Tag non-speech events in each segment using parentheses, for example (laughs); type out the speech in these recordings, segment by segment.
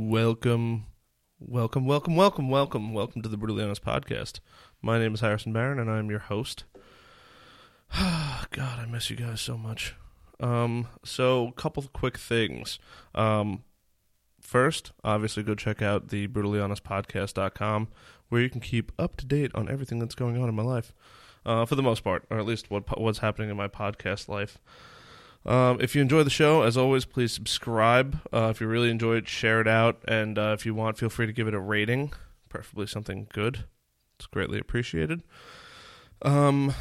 Welcome, welcome, welcome, welcome, welcome, welcome to the Brutally Honest Podcast. My name is Harrison Barron, and I'm your host. (sighs) God, I miss you guys so much. Um, so, a couple quick things. Um, first, obviously, go check out the brutallyhonestpodcast.com, where you can keep up to date on everything that's going on in my life, uh, for the most part, or at least what what's happening in my podcast life. Um, if you enjoy the show, as always, please subscribe. Uh, if you really enjoy it, share it out. And uh, if you want, feel free to give it a rating, preferably something good. It's greatly appreciated. Um,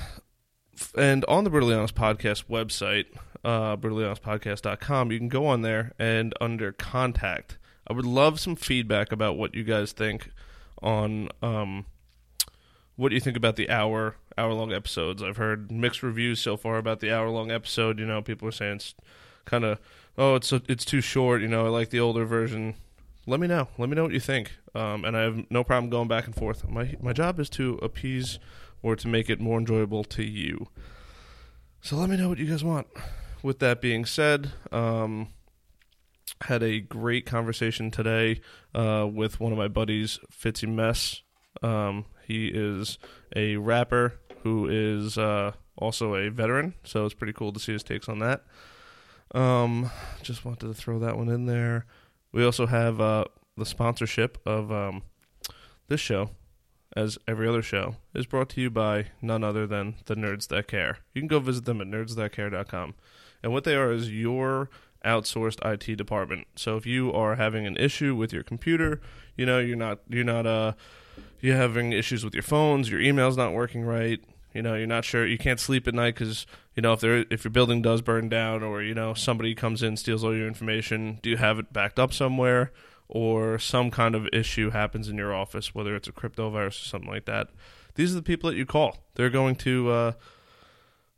and on the Brutally Honest Podcast website, uh, brutallyhonestpodcast.com, you can go on there and under contact, I would love some feedback about what you guys think on um, what do you think about the hour hour long episodes? I've heard mixed reviews so far about the hour long episode. You know, people are saying it's kind of oh, it's it's too short. You know, I like the older version. Let me know. Let me know what you think. Um, and I have no problem going back and forth. My my job is to appease or to make it more enjoyable to you. So let me know what you guys want. With that being said, um, had a great conversation today uh, with one of my buddies, Fitzy Mess. Um, he is a rapper who is uh, also a veteran, so it's pretty cool to see his takes on that. Um, just wanted to throw that one in there. We also have uh, the sponsorship of um, this show, as every other show, is brought to you by none other than the Nerds That Care. You can go visit them at nerdsthatcare.com. And what they are is your outsourced IT department. So if you are having an issue with your computer, you know, you're not you're not uh you're having issues with your phones, your email's not working right, you know, you're not sure, you can't sleep at night cuz you know if there if your building does burn down or you know somebody comes in steals all your information, do you have it backed up somewhere or some kind of issue happens in your office, whether it's a crypto virus or something like that. These are the people that you call. They're going to uh,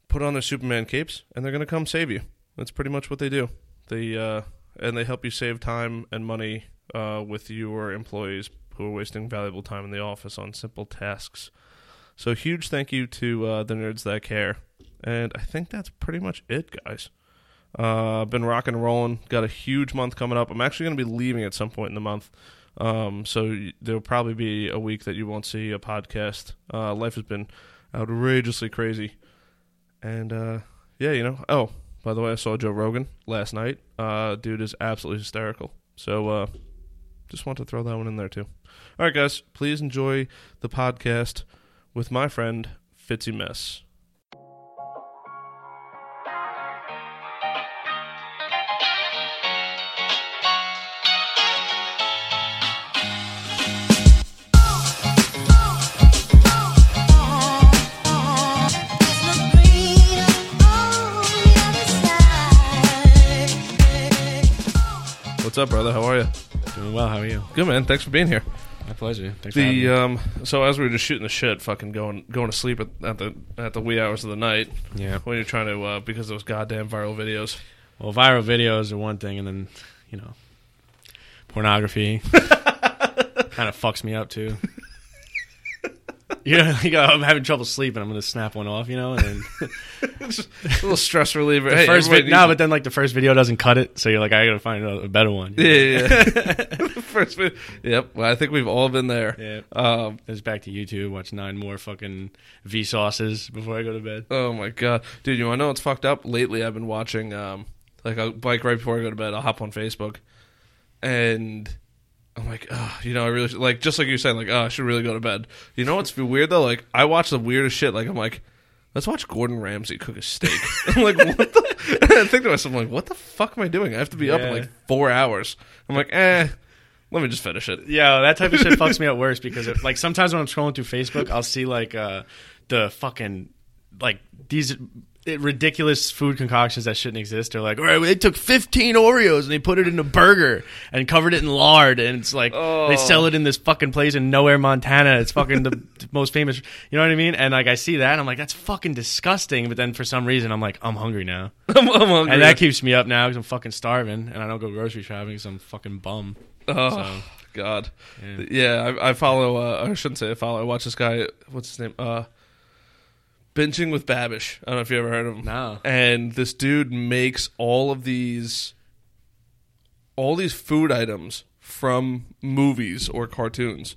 put on their Superman capes and they're going to come save you. That's pretty much what they do. They uh, and they help you save time and money uh, with your employees who are wasting valuable time in the office on simple tasks. So huge thank you to uh, the nerds that care. And I think that's pretty much it, guys. Uh, been rocking and rolling. Got a huge month coming up. I'm actually going to be leaving at some point in the month. Um, so there'll probably be a week that you won't see a podcast. Uh, life has been outrageously crazy. And uh, yeah, you know. Oh, by the way, I saw Joe Rogan last night. Uh, dude is absolutely hysterical. So uh, just want to throw that one in there too. All right, guys, please enjoy the podcast with my friend Fitzy Mess. What's up, brother? How are you? Doing well. How are you? Good, man. Thanks for being here. My pleasure. Thanks for The me. um, so as we were just shooting the shit, fucking going going to sleep at, at the at the wee hours of the night yeah. when you're trying to uh, because of those goddamn viral videos. Well, viral videos are one thing, and then you know, pornography (laughs) kind of fucks me up too. (laughs) You know, like, I'm having trouble sleeping. I'm gonna snap one off, you know, and then (laughs) a little stress reliever. the Hey, first everybody vid- no, needs- but then like the first video doesn't cut it, so you're like, I gotta find a, a better one. yeah, yeah, yeah. (laughs) first, vid- yep. Well, I think we've all been there. yeah. Um, It's back to YouTube. Watch nine more fucking Vsauces before I go to bed. oh my god, dude! You want to know what's fucked up? Lately, I've been watching um, like a bike right before I go to bed. I'll hop on Facebook, and I'm like, oh, you know, I really should, like just like you're saying, like, oh, I should really go to bed. You know what's weird though? Like, I watch the weirdest shit. Like, I'm like. Let's watch Gordon Ramsay cook a steak. (laughs) I'm like, what the? (laughs) I think to myself, I'm like, what the fuck am I doing? I have to be up in Yeah. like four hours. I'm like, eh, let me just finish it. Yeah, that type of shit fucks me up (laughs) worse because it, like sometimes when I'm scrolling through Facebook, I'll see like uh the fucking like these ridiculous food concoctions that shouldn't exist. They're like, all right, they took 15 Oreos and they put it in a burger and covered it in lard, and it's like Oh. they sell it in this fucking place in nowhere, Montana. It's fucking the (laughs) most famous. You know what I mean? And like I see that, and I'm like, that's fucking disgusting. But then for some reason, I'm like, I'm hungry now, I'm, (laughs) I'm hungry. and that keeps me up now because I'm fucking starving, and I don't go grocery shopping because I'm fucking bum. Oh So, God, yeah. yeah. I, I follow. Uh, I shouldn't say I follow. I watch this guy. What's his name? Uh, binging with Babish. I don't know if you ever heard of him. No. And this dude makes all of these, all these food items from movies or cartoons.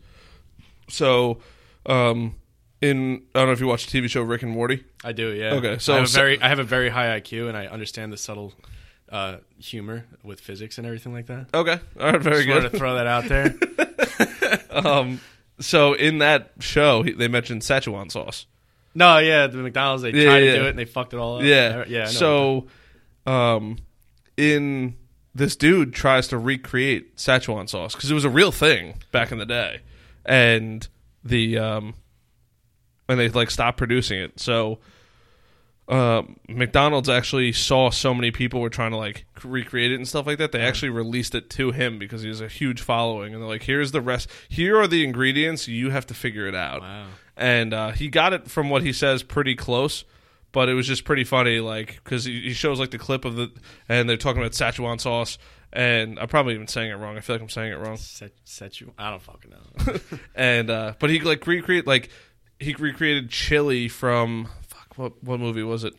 So, um, in I don't know if you watch the TV show Rick and Morty. I do, yeah. Okay, so- I have a very, I have a very high IQ, and I understand the subtle uh, humor with physics and everything like that. Okay, all right, very Just wanted good. to throw that out there. (laughs) Um, so in that show, they mentioned Szechuan sauce. No, yeah, the McDonald's they Yeah, tried yeah. to do it and they fucked it all up. Yeah, yeah. So, um, in this dude tries to recreate Szechuan sauce because it was a real thing back in the day, and the um, and they like stopped producing it. So, uh, McDonald's actually saw so many people were trying to like recreate it and stuff like that. They actually released it to him because he has a huge following, and they're like, "Here's the rest. Here are the ingredients. You have to figure it out." Wow. and uh, he got it from what he says pretty close but it was just pretty funny like because he, he shows like the clip of the and they're talking about Szechuan sauce and i'm probably even saying it wrong i feel like i'm saying it wrong Set, set you. I don't fucking know. (laughs) and uh but he like recreate like he recreated chili from what what movie was it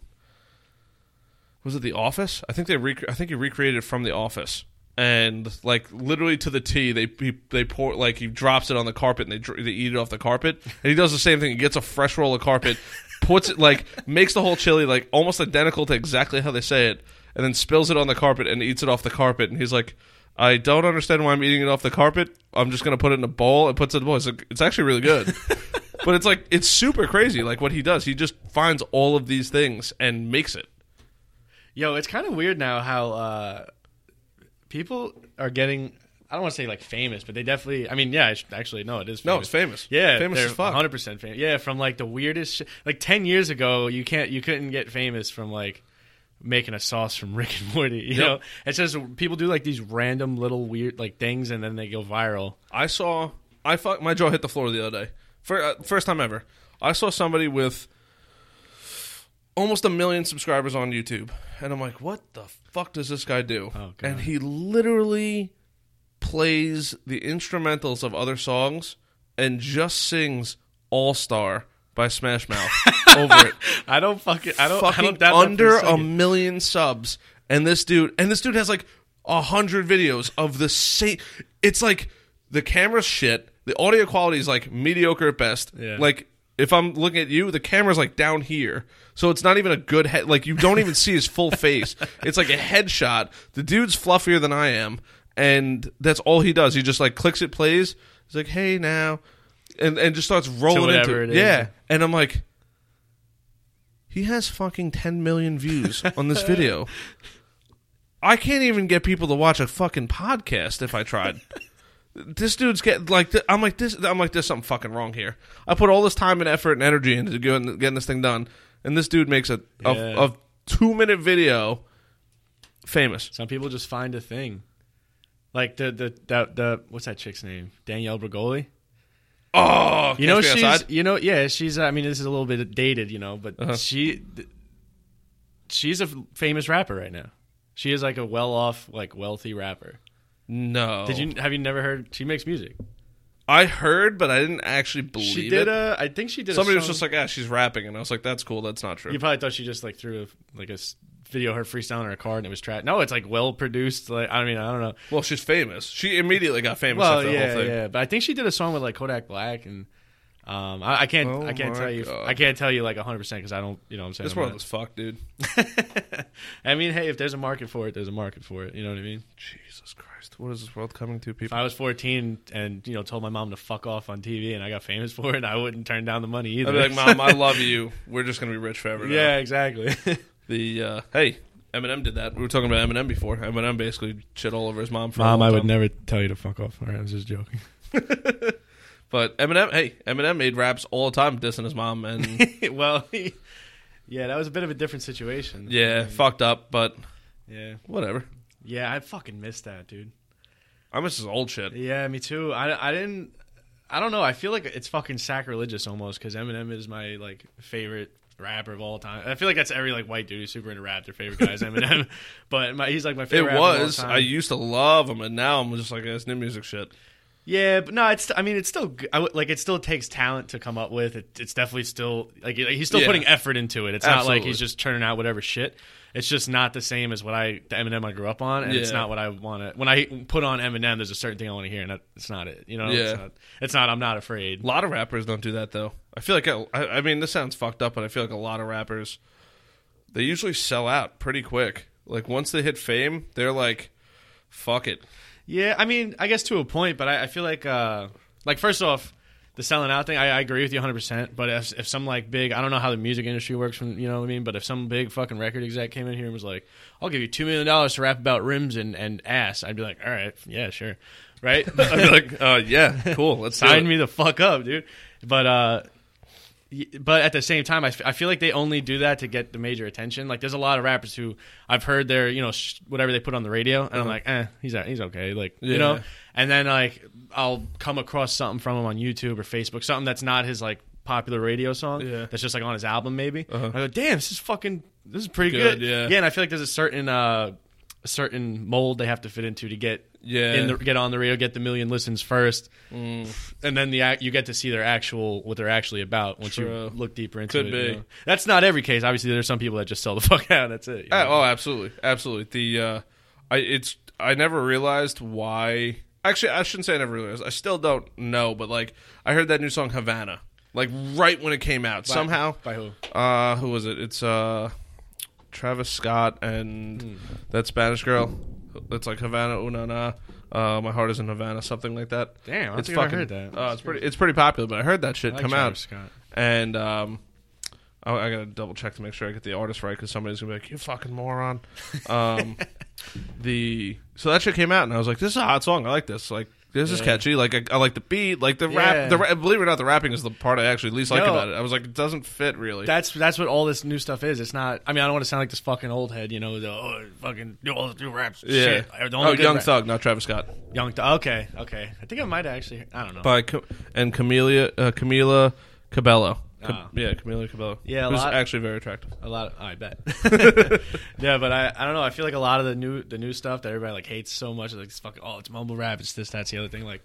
was it the office i think they rec- i think he recreated it from the office and like literally to the T, they he, they pour like he drops it on the carpet and they they eat it off the carpet. And he does the same thing. He gets a fresh roll of carpet, (laughs) puts it like makes the whole chili like almost identical to exactly how they say it, and then spills it on the carpet and eats it off the carpet. And he's like, I don't understand why I'm eating it off the carpet. I'm just gonna put it in a bowl and puts it in a bowl. It's, like, it's actually really good. (laughs) but it's like it's super crazy. Like what he does, he just finds all of these things and makes it. Yo, it's kind of weird now how uh, people are getting. I don't want to say like famous, but they definitely. I mean, yeah, actually, no, it is. No, famous. it's famous. Yeah, famous as fuck. 100 percent famous. Yeah, from like the weirdest. Shit. Like ten years ago, you can't, you couldn't get famous from like making a sauce from (laughs) Rick and Morty. You Yep. know, it's just people do like these random little weird like things, and then they go viral. I saw I fuck my jaw hit the floor the other day. For, uh, first time ever. I saw somebody with almost a million subscribers on YouTube, and I'm like, what the fuck does this guy do? Oh, and he literally plays the instrumentals of other songs and just sings All Star by Smash Mouth (laughs) over it. I don't fucking. I don't. I don't under a million subs, and this dude, and this dude has like a hundred videos of the same. It's like the camera's shit. The audio quality is like mediocre at best. Yeah. Like if I'm looking at you, the camera's like down here, so it's not even a good head. Like you don't even see his full (laughs) face. It's like a headshot. The dude's fluffier than I am, and that's all he does. He just like clicks it, plays. He's like, "Hey now," and and just starts rolling into it is. Yeah, and I'm like. He has fucking 10 million views on this video. (laughs) I can't even get people to watch a fucking podcast if I tried. (laughs) this dude's get like th- I'm like this. I'm like there's something fucking wrong here. I put all this time and effort and energy into getting, getting this thing done, and this dude makes a a, Yeah. a two minute video famous. Some people just find a thing. Like the the the, the what's that chick's name? Danielle Bregoli. Oh, You know she's Outside? you know yeah she's I mean this is a little bit dated you know but Uh-huh. she th- she's a f- famous rapper right now. She is like a well off like wealthy rapper. No. Did you have you never heard? She makes music. I heard, but I didn't actually believe She did it. a I think she did. Somebody a was song- just like, "Ah, she's rapping," and I was like, "That's cool. That's not true." you probably thought she just like threw a, like a s- video of her freestyling in her car and it was trash. No, it's like well produced. Like I mean I don't know. well, she's famous. She immediately got famous Well after the yeah whole thing. yeah, but I think she did a song with like Kodak Black and. Um, I, I can't. Oh I can't tell you. God. I can't tell you like 100 percent because I don't. You know what I'm saying. This I'm world is fucked, dude. (laughs) I mean, hey, if there's a market for it, there's a market for it. You know what I mean? Jesus Christ, what is this world coming to, people? If? I was 14 and you know told my mom to fuck off on TV and I got famous (laughs) for it, I wouldn't turn down the money either. I'd be like, "Mom, I (laughs) love you. We're just gonna be rich forever." Now. yeah, exactly. The uh, hey, Eminem did that. We were talking about Eminem before. Eminem basically shit all over his mom. For a mom, I would never tell you to fuck off. All right, I was just joking. But Eminem, hey, Eminem made raps all the time dissing his mom, and (laughs) (laughs) well, yeah, that was a bit of a different situation. yeah, fucked up. But yeah, whatever. yeah. I fucking missed that, dude. I miss his old shit. Yeah, me too. I, I didn't. I don't know. I feel like it's fucking sacrilegious almost because Eminem is my like favorite rapper of all time. I feel like that's every like white dude who's super into rap. Their favorite guy is Eminem, (laughs) but my, he's like my It favorite. rapper of all was. time. I used to love him, and now I'm just like, it's new music shit. Yeah, but no, it's. I mean, it's still I w- like it still takes talent to come up with. It, it's definitely still like he's still Yeah. putting effort into it. It's not like he's just turning out whatever shit. It's just not the same as what I the Eminem I grew up on, and it's not what I want to. When I put on Eminem, there's a certain thing I want to hear, and that, it's not it. You know, Yeah. it's not, it's not. I'm not afraid. A lot of rappers don't do that though. I feel like I, I mean this sounds fucked up, but I feel like a lot of rappers they usually sell out pretty quick. Like once they hit fame, they're like, "Fuck it." Yeah, I mean, I guess to a point, but I, I feel like, uh, like first off, the selling out thing, I, I agree with you 100. percent But if if some like big, I don't know how the music industry works, from you know what I mean. But if some big fucking record exec came in here and was like, "I'll give you two million dollars to rap about rims and and ass," I'd be like, "All right, yeah, sure." Right? (laughs) I'd be like, "Uh, yeah, cool. Let's do sign it." me the fuck up, dude. But uh, but at the same time, I, f- I feel like they only do that to get the major attention. Like, there's a lot of rappers who I've heard their you know sh- whatever they put on the radio, and I'm like, eh, he's he's okay, like you know. And then like I'll come across something from him on YouTube or Facebook, something that's not his like popular radio song. Yeah. That's just like on his album, maybe. Uh-huh. I go, damn, this is fucking, this is pretty Good, good. yeah. yeah. And I feel like there's a certain uh, a certain mold they have to fit into to get Yeah. in the, get on the radio, get the million listens first, Mm. and then the you get to see their actual what they're actually about once True. you look deeper into Could it. be. you know? That's not every case. Obviously, there's some people that just sell the (laughs) fuck out. That's it. you Uh, know? oh, absolutely, absolutely. The uh, I it's I never realized why. Actually, I shouldn't say I never realized. I still don't know, but like I heard that new song Havana, like right when it came out. By- Somehow, by who? uh, who was it? It's uh, Travis Scott and Hmm. that Spanish girl. It's like Havana Una Na. Uh, my heart is in Havana, something like that. Damn, I it's think I heard that. Uh, it's pretty. It's pretty popular, but I heard that shit like come Travis out, Scott. and um, I, I gotta double check to make sure I get the artist right because somebody's gonna be like, "You fucking moron." (laughs) Um, the so that shit came out, and I was like, "This is a hot song. I like this. Like, this is catchy. Like, I, I like the beat. Like the Yeah. rap. The ra- believe it or not, the rapping is the part I actually least like about it. I was like, it doesn't fit really. That's that's what all this new stuff is. It's not. I mean, I don't want to sound like this fucking old head. You know, the oh, fucking do all the new raps. yeah. Shit. The only Oh, good Young rap- Thug, not Travis Scott. Young Thug. Okay, okay. I think I might actually. I don't know. By Ca- and Camelia uh, Camila Cabello. Ca- Ah. Yeah, Camila Cabello. Yeah, a who's lot- actually very attractive. A lot. Of, I bet. (laughs) (laughs) yeah, but I, I don't know. I feel like a lot of the new the new stuff that everybody like hates so much, like it's fucking oh, it's mumble rap, it's this, that's the other thing. Like,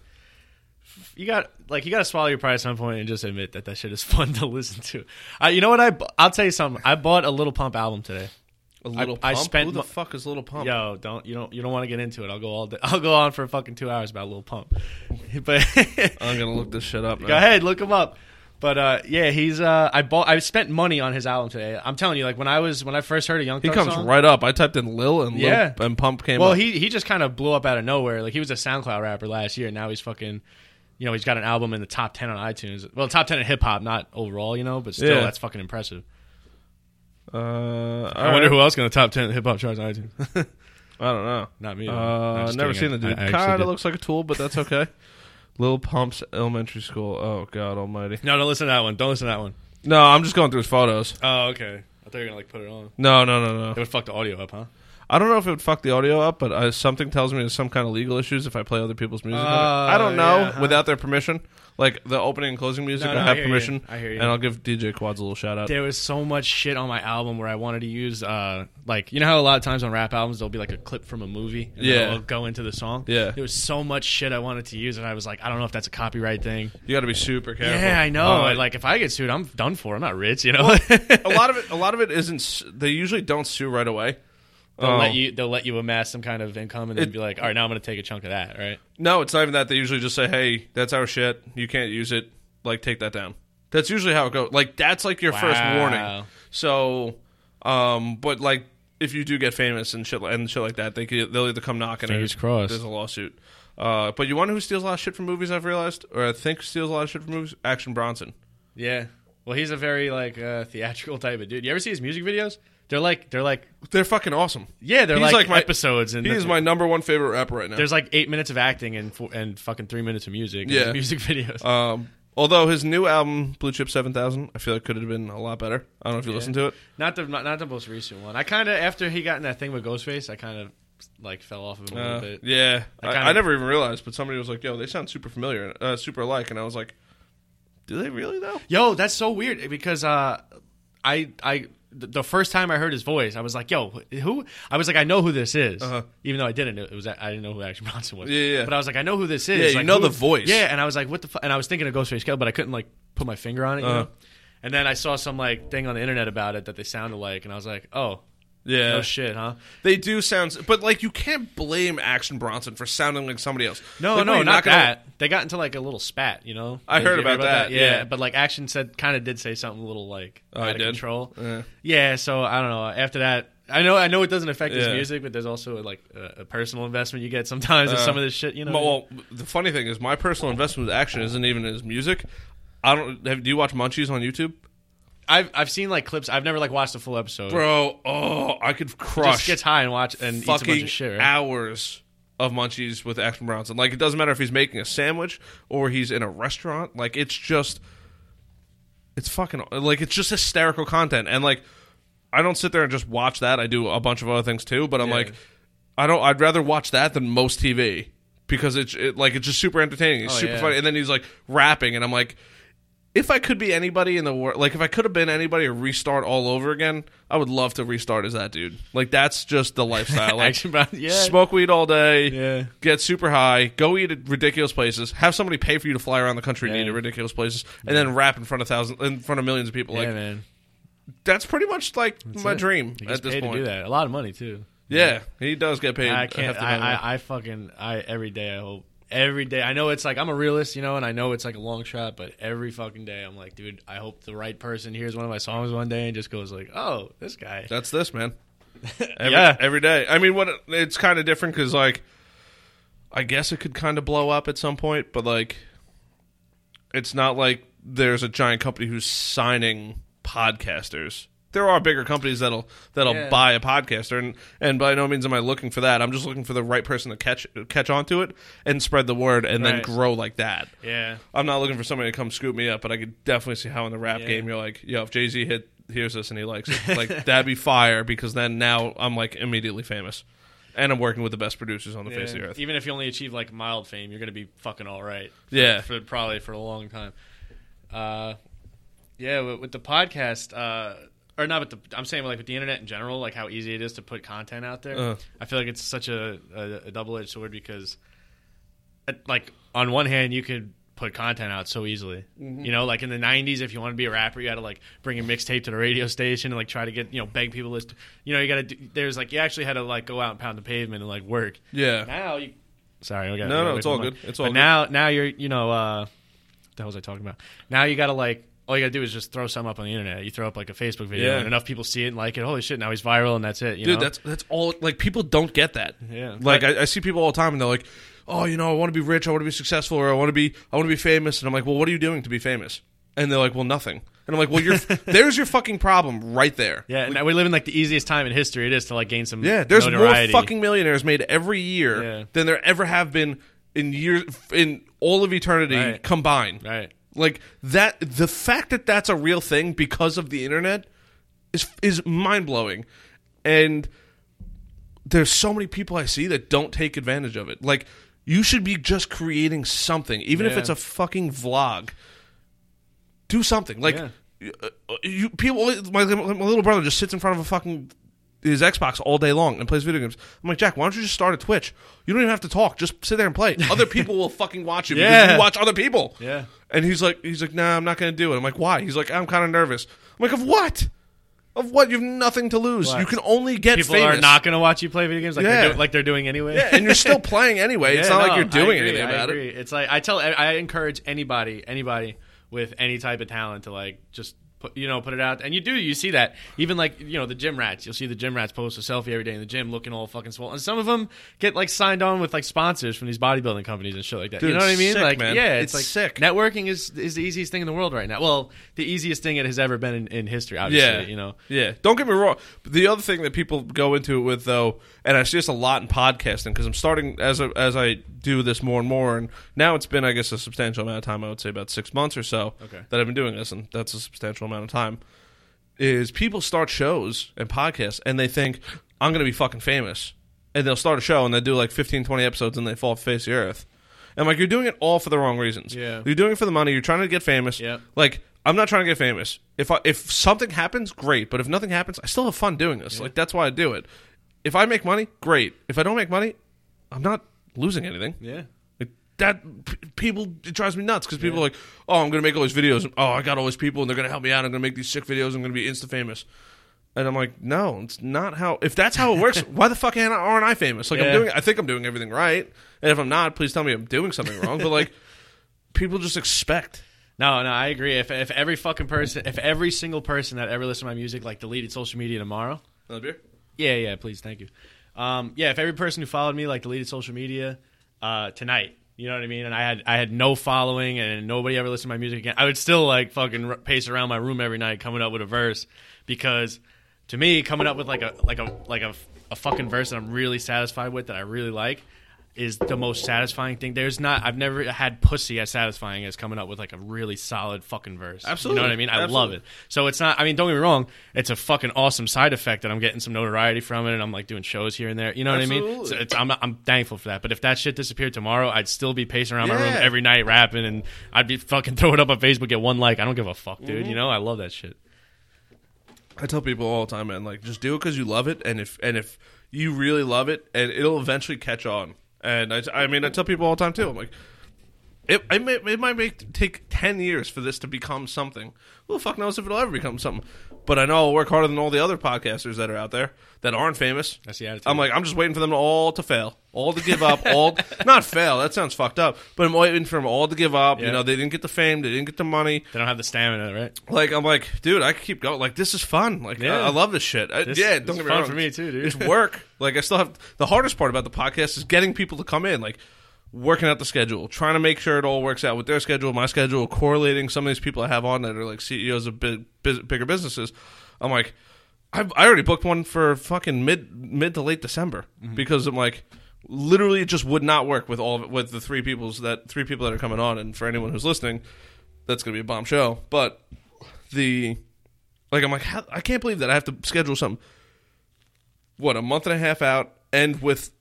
you got like you got to swallow your pride at some point and just admit that that shit is (laughs) fun to listen to. I, you know what? I bu- I'll tell you something. I bought a Lil Pump album today. A little I pump. spent Who the mo- fuck is Lil Pump? Yo, don't you don't you don't want to get into it. I'll go all day. I'll go on for fucking two hours about Lil Pump. But I'm gonna look this shit up. Go ahead, look him up. But uh, yeah, he's uh, I bought I spent money on his album today. I'm telling you, like when I was when I first heard a Young He comes song, right up. I typed in Lil and Lil Yeah. and Pump came Well, up. he he just kind of blew up out of nowhere. Like he was a SoundCloud rapper last year. And now he's fucking, you know, he's got an album in the top ten on iTunes. Well, top ten in hip hop, not overall, you know, but still, Yeah. that's fucking impressive. uh, I wonder who else going to top ten hip hop charts on iTunes. (laughs) I don't know. not me. Uh, just never kidding. seen the dude. Kind of looks like a tool, but that's okay. (laughs) Lil Pump's elementary school. Oh God Almighty. No, don't listen to that one. Don't listen to that one. No, I'm just going through his photos. Oh, okay. I thought you were gonna like put it on. No, no, no, no. It would fuck the audio up, huh? I don't know if it would fuck the audio up, but uh, something tells me there's some kind of legal issues if I play other people's music. on it. I don't know yeah, huh? without their permission. Like the opening and closing music, No, I no, I have you. permission, I hear you. and I'll give DJ Quads a little shout out. There was so much shit on my album where I wanted to use, uh, like, you know how a lot of times on rap albums there'll be like a clip from a movie, and Yeah. it'll go into the song. Yeah. there was so much shit I wanted to use, and I was like, I don't know if that's a copyright thing. You got to be super careful. Yeah, I know. Uh, like, if I get sued, I'm done for. I'm not rich, you know. a lot of it, (laughs) a lot of it isn't. They usually don't sue right away. They'll Oh. let you, they'll let you amass some kind of income, and then It- be like, all right, now I'm going to take a chunk of that, right? No, it's not even that. They usually just say, "Hey, that's our shit. You can't use it. Like, take that down." That's usually how it goes. Like, that's like your first warning. So, um, but like, if you do get famous and shit and shit like that, they could, they'll either come knocking Fingers or crossed. there's a lawsuit. Uh, but you wonder who steals a lot of shit from movies? I've realized, or I think steals a lot of shit from movies. Action Bronson. Yeah. Well, he's a very like uh, theatrical type of dude. You ever see his music videos? They're like, they're like, They're fucking awesome. yeah, they're He's like, like my- episodes, and He is my number one favorite rapper right now. There's like eight minutes of acting and fo- and fucking three minutes of music. in Yeah. music (laughs) videos. Um, although his new album, Blue Chip Seven Thousand, I feel like it could have been a lot better. I don't know if you listened to it. not the not, not the most recent one. I kind of after he got in that thing with Ghostface, I kind of like fell off of him a little Uh, bit. yeah, I I, kinda- I never even realized, but somebody was like, "Yo, they sound super familiar, uh, super alike," and I was like, "Do they really though?" Yo, that's so weird because uh, I I the first time I heard his voice, I was like, "Yo, who?" I was like, "I know who this is," Uh-huh. even though I didn't. know It was I didn't know who Action (laughs) Bronson was. Yeah, yeah. But I was like, "I know who this is." Yeah, you Like, know who- the voice. Yeah, and I was like, "What the?" Fu-? And I was thinking of Ghostface Killah, but I couldn't like put my finger on it. Uh-huh. know? And then I saw some like thing on the internet about it that they sounded like, and I was like, "Oh." Yeah. No shit, huh? They do sound, but like you can't blame Action Bronson for sounding like somebody else. No, Like, no, you're not, gonna- that. They got into like a little spat, you know. I heard you about that, yeah. but like Action said, kind of did say something a little like Oh, out of did? control. Yeah. Yeah, so I don't know. After that, I know, I know it doesn't affect his music, but there's also like a, a personal investment you get sometimes in Uh, some of this shit. You know, Well, the funny thing is, my personal investment with Action isn't even his music. I don't. Have, do you watch Munchies on YouTube, I've I've seen like clips. I've never like watched a full episode. bro? Oh, I could crush. just gets high and watch and eats a bunch fucking of shit. Right? hours of Munchies with Action Bronson. Like it doesn't matter if he's making a sandwich or he's in a restaurant. Like it's just, it's fucking like it's just hysterical content. And like, I don't sit there and just watch that. I do a bunch of other things too. But I'm Yeah. like, I don't. I'd rather watch that than most TV because it's it, like it's just super entertaining. It's Oh, super yeah. funny. And then he's like rapping, and I'm like. If I could be anybody in the world, like if I could have been anybody or restart all over again, I would love to restart as that dude. Like that's just the lifestyle. (laughs) Like yeah, smoke weed all day, Yeah. get super high, go eat at ridiculous places, have somebody pay for you to fly around the country and eat at ridiculous places, and then rap in front of thousands, in front of millions of people. yeah, like man. that's pretty much like my it. dream at this point. to do that. A lot of money too. Yeah, he does get paid. I can't. I, amount of money. I, I fucking. I every day. I hope every day. I know it's like I'm a realist, you know, and I know it's like a long shot, but every fucking day I'm like, dude, I hope the right person hears one of my songs one day and just goes like, oh, this guy. That's this man. (laughs) Every, Yeah. every day. I mean, what it's kind of different because like, I guess it could kind of blow up at some point, but like, it's not like there's a giant company who's signing podcasters. There are bigger companies that'll that'll Yeah. buy a podcaster, and and by no means am I looking for that. I'm just looking for the right person to catch catch onto it and spread the word, and then grow like that. Yeah. I'm not looking for somebody to come scoop me up, but I could definitely see how in the rap Yeah. game you're like, yo, if Jay Z hit hears this and he likes it, like (laughs) that'd be fire because then now I'm like immediately famous, and I'm working with the best producers on the face of the earth. Even if you only achieve like mild fame, you're gonna be fucking all right. Yeah. For probably for a long time. Uh, yeah. With, with the podcast, uh, or not with the, I'm saying like with the internet in general, like how easy it is to put content out there. Uh. I feel like it's such a, a, a double edged sword because, uh, like on one hand, you could put content out so easily. Mm-hmm. You know, like in the '90s, if you want to be a rapper, you had to like bring a mixtape to the radio station and like try to get you know beg people to. You know, you got to. do There's like you actually had to like go out and pound the pavement and like work. Yeah, Now you. Sorry, I got No, no, it's all the good. It's all but good. now, now you're, you know, uh, what the hell was I talking about? Now you got to like, all you got to do is just throw some up on the internet. You throw up like a Facebook video, Yeah. and enough people see it and like it. Holy shit! Now he's viral, and that's it. You dude, know? that's that's all. Like people don't get that. Yeah. like I, I see people all the time, and they're like, oh, you know, I want to be rich, I want to be successful, or I want to be I want to be famous, and I'm like, well, what are you doing to be famous? And they're like, well, nothing. And I'm like, well, you're (laughs) there's your fucking problem right there. yeah. And we live in like the easiest time in history it is to like gain some. Yeah, there's more fucking millionaires made every year Yeah. than there ever have been in years in all of eternity Right. combined. Right. Like that, the fact that that's a real thing because of the internet is is mind blowing, and there's so many people I see that don't take advantage of it. Like you should be just creating something, even if it's a fucking vlog. Do something like Yeah. uh, you people. My, my little brother just sits in front of a fucking his Xbox all day long and plays video games. I'm like, Jack, why don't you just start a Twitch? You don't even have to talk. Just sit there and play. (laughs) Other people will fucking watch you because Yeah. you watch other people. Yeah. And he's like, he's like, nah, I'm not going to do it. I'm like, why? He's like, I'm kind of nervous. I'm like, of what? Of what? You have nothing to lose. What? You can only get People famous. are not going to watch you play video games like Yeah. they're do- like they're doing anyway. yeah, and you're still playing anyway. it's Yeah, not no, like you're doing agree, anything about it. It's like I tell, I encourage anybody, anybody with any type of talent to like just put, you know, put it out. And you do, you see that even like you know the gym rats. You'll see the gym rats post a selfie every day in the gym, looking all fucking swole. And some of them get like signed on with like sponsors from these bodybuilding companies and shit like that. Dude, you know what I mean? sick, like, man. yeah, It's it's, like sick. Networking is is the easiest thing in the world right now. Well, the easiest thing it has ever been in, in history. Obviously, Yeah, you know. Yeah, don't get me wrong. But the other thing that people go into it with, though, and I see this a lot in podcasting because I'm starting as a, as I do this more and more, and now it's been, I guess, a substantial amount of time. I would say about six months or so Okay. that I've been doing this, and that's a substantial amount of time. Is people start shows and podcasts and they think I'm going to be fucking famous, and they'll start a show and they do like 15, 20 episodes and they fall off the face of the earth. And like you're doing it all for the wrong reasons. Yeah. You're doing it for the money. You're trying to get famous. Yeah. Like I'm not trying to get famous. If I, if something happens, great. But if nothing happens, I still have fun doing this. Like that's why I do it. If I make money, great. If I don't make money, I'm not losing anything. Yeah. That, people it drives me nuts because people are like, "Oh, I'm going to make all these videos. Oh, I got all these people, and they're going to help me out. I'm going to make these sick videos. I'm going to be insta famous." And I'm like, no, it's not how. If that's how it works, (laughs) why the fuck aren't aren't I famous? Like Yeah. I'm doing, I think I'm doing everything right. And if I'm not, please tell me I'm doing something wrong. But like, people just expect. No, no, I agree. If if every fucking person, if every single person that ever listened to my music like deleted social media tomorrow, Another beer? yeah, yeah, please, thank you. Um, yeah, if every person who followed me like deleted social media uh, tonight, you know what I mean, and I had I had no following and nobody ever listened to my music again, I would still like fucking pace around my room every night coming up with a verse because to me, coming up with like a like a like a, a fucking verse that I'm really satisfied with that I really like is the most satisfying thing. There's not I've never had pussy as satisfying as coming up with like a really solid fucking verse. Absolutely. You know what I mean? I love it. So it's not I mean, don't get me wrong, it's a fucking awesome side effect that I'm getting some notoriety from it and I'm like doing shows here and there. You know what I mean? Absolutely. So it's, I'm I'm thankful for that. But if that shit disappeared tomorrow, I'd still be pacing around my room every night rapping and I'd be fucking (laughs) throwing up on Facebook get one like. I don't give a fuck, dude. Mm-hmm. You know? I love that shit. I tell people all the time, man, like just do it because you love it, and if and if you really love it, and it'll eventually catch on. And I, I mean, I tell people all the time too. I'm like, it, it, may, it might make take ten years for this to become something. Well, fuck knows if it'll ever become something. But I know I'll work harder than all the other podcasters that are out there that aren't famous. That's the attitude. I'm like, I'm just waiting for them all to fail, all to give up, all (laughs) not fail. That sounds fucked up. But I'm waiting for them all to give up. You Yeah. know, they didn't get the fame, they didn't get the money They don't have the stamina, right? like I'm like, dude, I could keep going. Like this is fun. Like Yeah. I, I love this shit. I, This- yeah, this don't is get me fun wrong. for me too, dude. It's work. like I still have the hardest part about the podcast is getting people to come in. Like working out the schedule, trying to make sure it all works out with their schedule, my schedule, correlating some of these people I have on that are like CEOs of big, big, bigger businesses. I'm like, I've, I already booked one for fucking mid mid to late December Mm-hmm. because I'm like. Literally, it just would not work with all of it, with the three people's that three people that are coming on, and for anyone who's listening, that's going to be a bomb show. But the like, I'm like, how, I can't believe that I have to schedule something. What a month and a half out, and with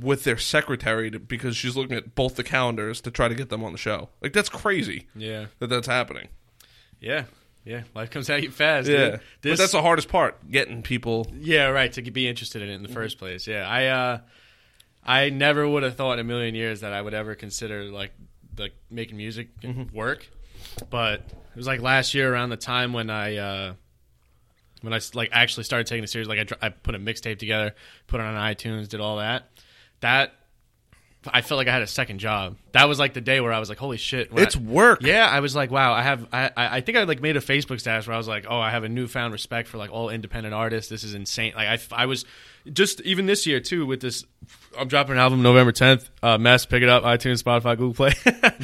with their secretary to, because she's looking at both the calendars to try to get them on the show. Like that's crazy Yeah. that that's happening. Yeah. Yeah. Life comes at you fast. Yeah, Dude. but that's the hardest part: getting people. Yeah, right. To be interested in it in the first place. Yeah, I uh, I never would have thought in a million years that I would ever consider like like making music work. But it was like last year around the time when I uh, when I like actually started taking it serious. Like I, I put a mixtape together, put it on iTunes, did all that. That I felt like I had a second job. That was like the day where I was like, holy shit, It's I- work. yeah, I was like, wow, I have, I, I think I like made a Facebook status where I was like, oh, I have a newfound respect for like all independent artists. This is insane. Like I, I was just even this year too with this. I'm dropping an album November 10th. Uh, mess, pick it up, iTunes, Spotify, Google Play.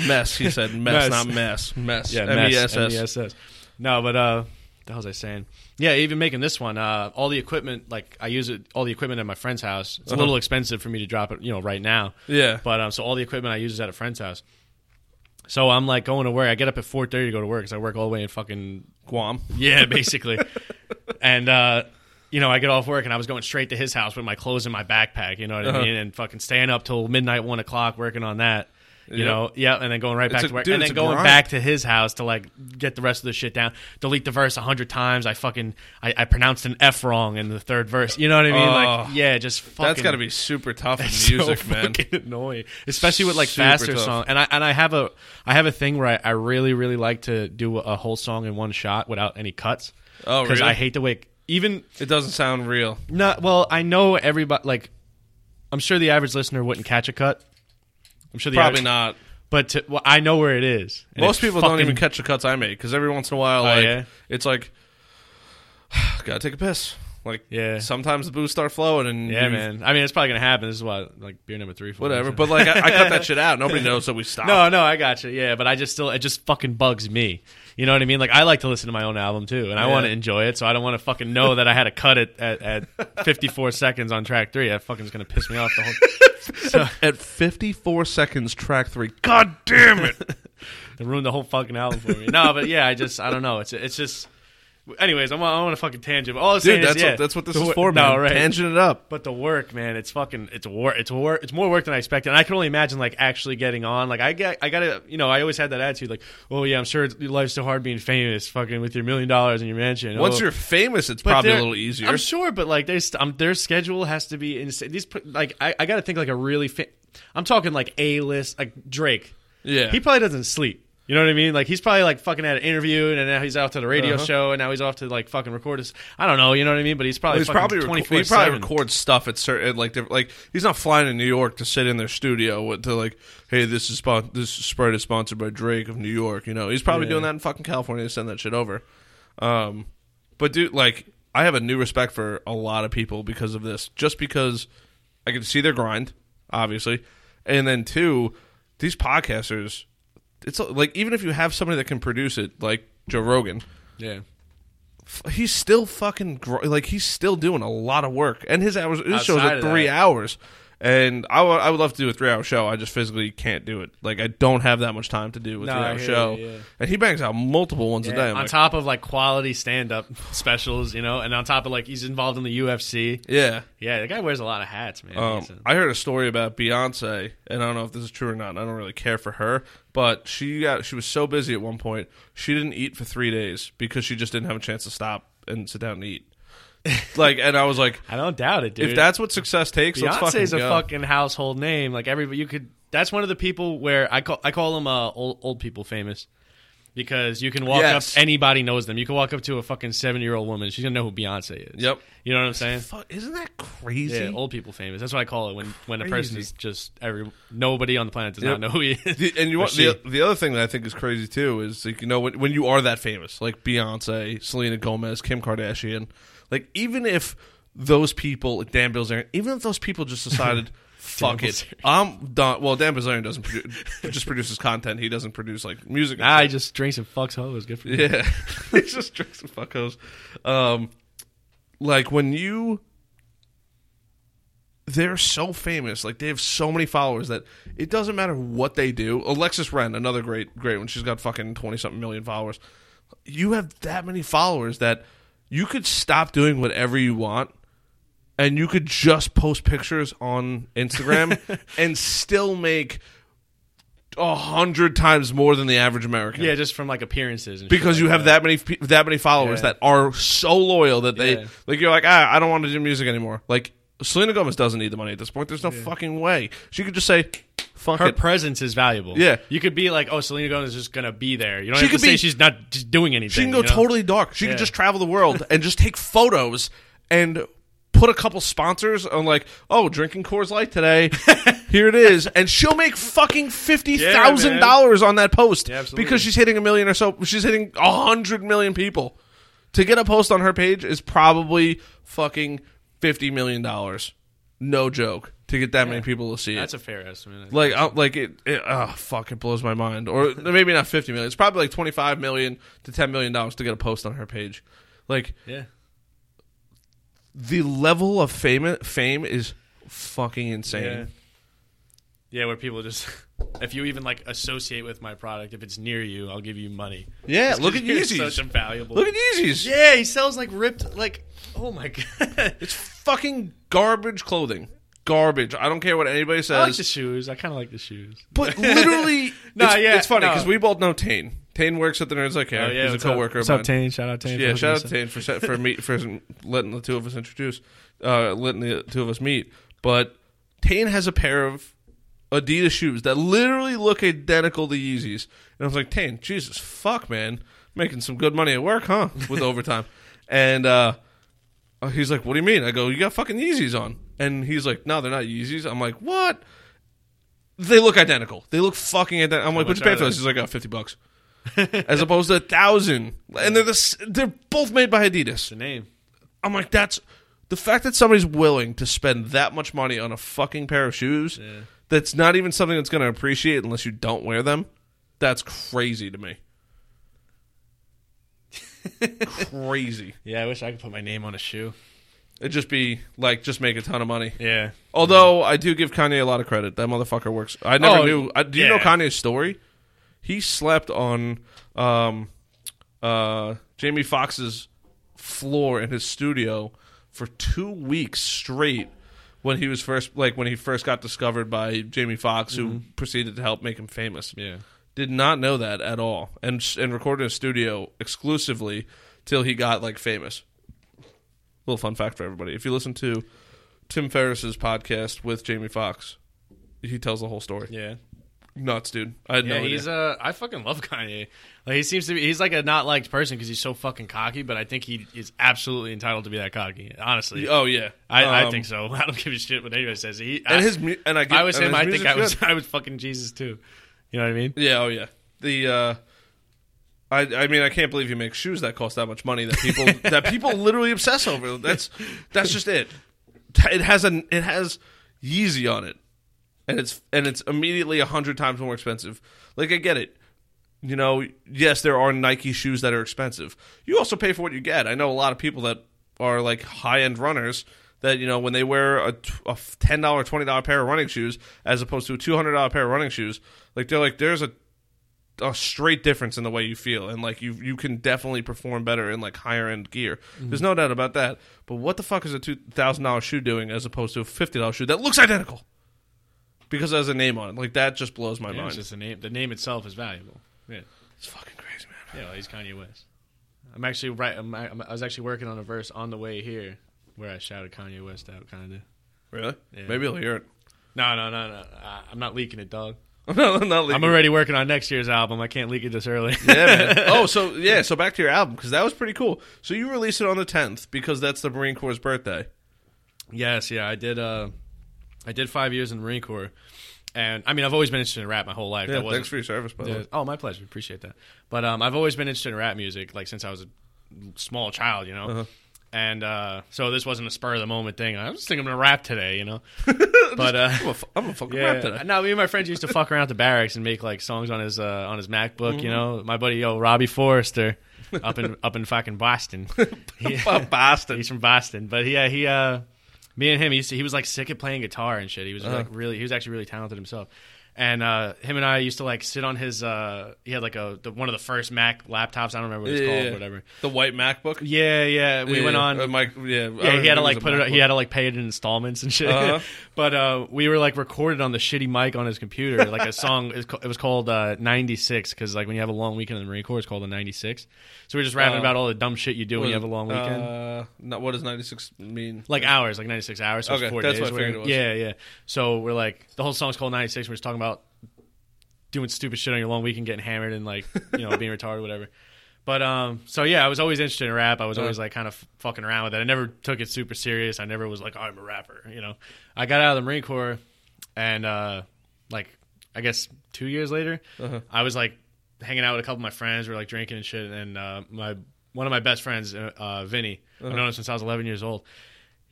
Mess, he said. (laughs) Mess. Mess, not mess. Mess. yeah, M mess, E S S. M-E-S-S. No, but uh, the hell was I saying? Yeah, even making this one, uh, all the equipment, like I use it, all the equipment at my friend's house. It's a Uh-huh. little expensive for me to drop it, you know, right now. Yeah. But um, so all the equipment I use is at a friend's house. So I'm like going to work. I get up at 4:30 to go to work because I work all the way in fucking Guam. yeah, (laughs) basically. and uh, you know, I get off work and I was going straight to his house with my clothes in my backpack. You know what Uh-huh. I mean? And fucking staying up till midnight, one o'clock, working on that. You Yep. know, yeah, and then going right back a- to work, dude, and then going grind. back to his house to like get the rest of the shit down. Delete the verse a hundred times. I fucking I, I pronounced an F wrong in the third verse. You know what I mean? Oh. like, yeah, just fucking. That's got to be super tough in so music, man. fucking annoying, especially with like Super faster tough. songs. And I and I have a I have a thing where I, I really really like to do a whole song in one shot without any cuts. Oh, because really? I hate the way even It doesn't sound real. not well. I know everybody like. I'm sure the average listener wouldn't catch a cut. I'm sure the Probably not. but to, well, I know where it is. And Most it's people don't fucking- even catch the cuts I make because every once in a while, oh, like yeah? it's like, (sighs) gotta take a piss. Like, Yeah. sometimes the booze start flowing, and Yeah, you- man. I mean, it's probably gonna happen. This is why, like, beer number three. for me, whatever. so. But like, I, I cut that (laughs) shit out. Nobody knows that we stopped. No, no, I got you. Yeah, but I just still it just fucking bugs me. You know what I mean? Like I like to listen to my own album too, and I want to enjoy it. So I don't want to fucking know that I had to cut it at, at (laughs) 54 seconds on track three. That fucking is gonna piss me off the whole. (laughs) so At 54 seconds, track three. God damn it! (laughs) it ruined the whole fucking album for me. No, but yeah, I just I don't know. It's it's just. Anyways, I'm on a fucking tangent. But all I'm saying Dude, that's is, yeah, what, that's what this the is wor- for, man. No, right. Tangent it up. But the work, man, it's fucking it's work. It's work. It's more work than I expected. And I can only imagine like actually getting on. Like I get, I gotta, you know, I always had that attitude. Like, oh yeah, I'm sure it's, life's so hard being famous, fucking with your million dollars and your mansion. Once Oh. you're famous, it's But probably a they're- little easier. I'm sure, but like there's um, their schedule has to be insane. These like I, I got to think like a really. Fa- I'm talking like a list like Drake. yeah. He probably doesn't sleep. You know what I mean? Like he's probably like fucking had an interview, and now he's out to the radio Uh-huh. show, and now he's off to like fucking record his. I don't know. You know what I mean? But he's probably he's fucking probably twenty reco- he probably records stuff at certain like different, like he's not flying to New York to sit in their studio with to like hey this is spon- this spread is sponsored by Drake of New York you know he's probably Yeah. doing that in fucking California to send that shit over um but dude like I have a new respect for a lot of people because of this just because I can see their grind obviously and then two these podcasters it's like even if you have somebody that can produce it like Joe Rogan Yeah. f- he's still fucking gr- like he's still doing a lot of work, and his hours his show's Outside at of three that. hours. And I would I would love to do a three hour show. I just physically can't do it. Like I don't have that much time to do a No, three I hour hear show. you, yeah. And he bangs out multiple ones a day. I'm on like, top of like quality stand up specials, you know, and on top of like he's involved in the UFC. yeah. Yeah, the guy wears a lot of hats, man. Um, a- I heard a story about Beyonce, and I don't know if this is true or not. and I don't really care for her, but she got she was so busy at one point she didn't eat for three days because she just didn't have a chance to stop and sit down and eat. Like, and I was like, I don't doubt it, dude. if that's what success takes, let's fucking Beyonce's a go. fucking household name. Like everybody, you could. That's one of the people where I call I call them uh, old old people famous because you can walk Yes. up. Anybody knows them. You can walk up to a fucking seven year old woman. She's gonna know who Beyonce is. Yep. You know what I'm saying? Fuck, isn't that crazy? Yeah, old people famous. That's what I call it when when a person Crazy. is just every nobody on the planet does Yep. not know who he is. The- and you Or want she. the, the other thing that I think is crazy too is like you know when when you are that famous like Beyonce, Selena Gomez, Kim Kardashian, like even if those people like Dan Bilzerian, even if those people just decided (laughs) fuck it, I'm done. Well, Dan Bilzerian doesn't produce, (laughs) just produces content. He doesn't produce like music. Nah, he just drinks and fucks hoes. Good for you. Yeah, (laughs) he just drinks and fuckos. Um, like when you, they're so famous. Like they have so many followers that it doesn't matter what they do. Alexis Ren, another great, great one. She's got fucking twenty something million followers. You have that many followers that you could stop doing whatever you want. And you could just post pictures on Instagram (laughs) and still make a hundred times more than the average American Yeah, just from like appearances. And because shit you have that many that many followers Yeah. that are so loyal that they Yeah. like you're like ah I don't want to do music anymore. Like Selena Gomez doesn't need the money at this point. There's no fucking way she could just say fuck her it. presence is valuable. Yeah. you could be like, oh, Selena Gomez is just gonna be there. You don't She have to could say be- she's not just doing anything. she can go you know? totally dark. She Yeah. can just travel the world (laughs) and just take photos and put a couple sponsors on like oh drinking Coors Light today. (laughs) Here it is, and she'll make fucking fifty thousand dollars on that post Yeah, because she's hitting a million or so. She's hitting a hundred million people. To get a post on her page is probably fucking fifty million dollars. No joke. To get that many people to see it. That's a fair estimate. Like, I, like it, it, oh, fuck, it blows my mind. Or (laughs) maybe not fifty million. It's probably like twenty five million to ten million dollars to get a post on her page. Like yeah, the level of fame, fame is fucking insane. yeah, yeah. Where people just, (laughs) if you even like associate with my product, if it's near you, I'll give you money. Yeah, Just (laughs) look at Yeezys. Such a valuable. Look at Yeezys. yeah, he sells like ripped. Like, oh my god. It's fucking garbage clothing. Garbage. I don't care what anybody says. I like the shoes. I kind of like the shoes. but (laughs) literally, (laughs) No, it's, yeah, it's funny no. because we both know Tane. Tane works at the Nerds Like Care. Oh yeah, He's a what's up? coworker What's up. Tane? Shout out Tane. Yeah, shout out to Tane for for me for letting the two of us introduce, uh, letting the two of us meet. But Tane has a pair of Adidas shoes that literally look identical to Yeezys, and I was like, Tane, Jesus fuck, man, making some good money at work, huh? With (laughs) overtime, and uh, uh, he's like, What do you mean? I go, You got fucking Yeezys on, and he's like, No, they're not Yeezys. I'm like, What? They look identical. They look fucking identical. I'm like, What'd you pay for this? He's like, Oh, 50 bucks as opposed to a thousand. And they're the, s- they're both made by Adidas. The name. I'm like, that's the fact that somebody's willing to spend that much money on a fucking pair of shoes. Yeah. That's not even something that's going to appreciate unless you don't wear them. That's crazy to me. (laughs) crazy. Yeah, I wish I could put my name on a shoe. It'd just be like just make a ton of money. Yeah. Although I do give Kanye a lot of credit. That motherfucker works. I never Oh, knew. I, do you know yeah. Kanye's story? He slept on um, uh, Jamie Foxx's floor in his studio for two weeks straight when he was first like when he first got discovered by Jamie Foxx, who proceeded to help make him famous. Yeah. Did not know that at all, and and recorded in a studio exclusively till he got like famous. Little fun fact for everybody: if you listen to Tim Ferriss's podcast with Jamie Foxx, he tells the whole story. Yeah. nuts, dude. I had Yeah, no idea. he's uh, I fucking love Kanye. Like he seems to be, he's like a not liked person because he's so fucking cocky. But I think he is absolutely entitled to be that cocky. Honestly, oh yeah, I, I Um, think so. (laughs) I don't give a shit what anybody says. He, And I, his mu- and I get, I was him, I think I was good. (laughs) I was fucking Jesus too. You know what I mean? Yeah, oh yeah. The uh I I mean I can't believe you make shoes that cost that much money that people that people literally obsess over. That's that's just it. It has an it has Yeezy on it. And it's and it's immediately a hundred times more expensive. Like I get it. You know, yes, there are Nike shoes that are expensive. You also pay for what you get. I know a lot of people that are like high end runners that you know when they wear a, a ten dollar, twenty dollar pair of running shoes as opposed to a two hundred dollar pair of running shoes, like they're like there's a a straight difference in the way you feel, and like you you can definitely perform better in like higher end gear. Mm-hmm. There's no doubt about that. But what the fuck is a two thousand dollar shoe doing as opposed to a fifty dollar shoe that looks identical? Because it has a name on it, like that just blows my Yeah, mind. it's just a name. The name itself is valuable. Yeah, It's fucking crazy, man. yeah. Well, he's Kanye West. I'm actually right. I'm, I'm, I was actually working on a verse on the way here where I shouted Kanye West out, kind of. Really? Yeah. Maybe you'll hear it. No, no, no, no. I, I'm not leaking it, dog. (laughs) no, not leaking. I'm already working on next year's album. I can't leak it this early. yeah, man. (laughs) Oh, so yeah, so back to your album because that was pretty cool. So you released it on the 10th because that's the Marine Corps' birthday. Yes, yeah, I did. Uh, I did five years in the Marine Corps, and I mean, I've always been interested in rap my whole life. Yeah, thanks for your service, by the way. Oh, my pleasure. Appreciate that. But um, I've always been interested in rap music, like since I was a small child, you know. Uh-huh. And uh, so this wasn't a spur of the moment thing. I was thinking I'm gonna rap today, you know. (laughs) but uh, I'm a, I'm a fucking rap today. no, me and my friends used to fuck around at the barracks and make like songs on his uh, on his MacBook. Mm-hmm. You know, my buddy yo Robbie Forrester up in up in fucking Boston. (laughs) He- Boston. He's from Boston, but he uh, he uh, me and him, he used to, he was like sick at playing guitar and shit. He was Uh-huh. like really, he was actually really talented himself. And uh, him and I used to like sit on his. Uh, he had like a the, one of the first Mac laptops. I don't remember what it's Yeah, called, yeah. whatever. The white MacBook. Yeah, yeah. We Yeah, went on. Uh, yeah, yeah, he had to like put it. He had to like pay it in installments and shit. Uh-huh. (laughs) but uh, we were like recorded on the shitty mic on his computer, like a song. It was called uh, "96" because like when you have a long weekend in the Marine Corps, it's called a "96." So we're just rapping Uh, about all the dumb shit you do when you have a long weekend. Uh, not, what does 96 mean? like hours, like 96 hours. So Okay, four that's days. what I figured it was. Yeah, yeah. So we're like, the whole song's called 96. We're just talking about doing stupid shit on your long weekend, getting hammered and like, you know, (laughs) being retarded, whatever. But um, so yeah, I was always interested in rap. I was always like kind of fucking around with it. I never took it super serious. I never was like, oh, I'm a rapper. You know, I got out of the Marine Corps, and uh, like I guess two years later, Uh-huh. I was like hanging out with a couple of my friends. We were like drinking and shit. And uh, my one of my best friends, uh, uh, Vinny, I've known him since I was 11 years old.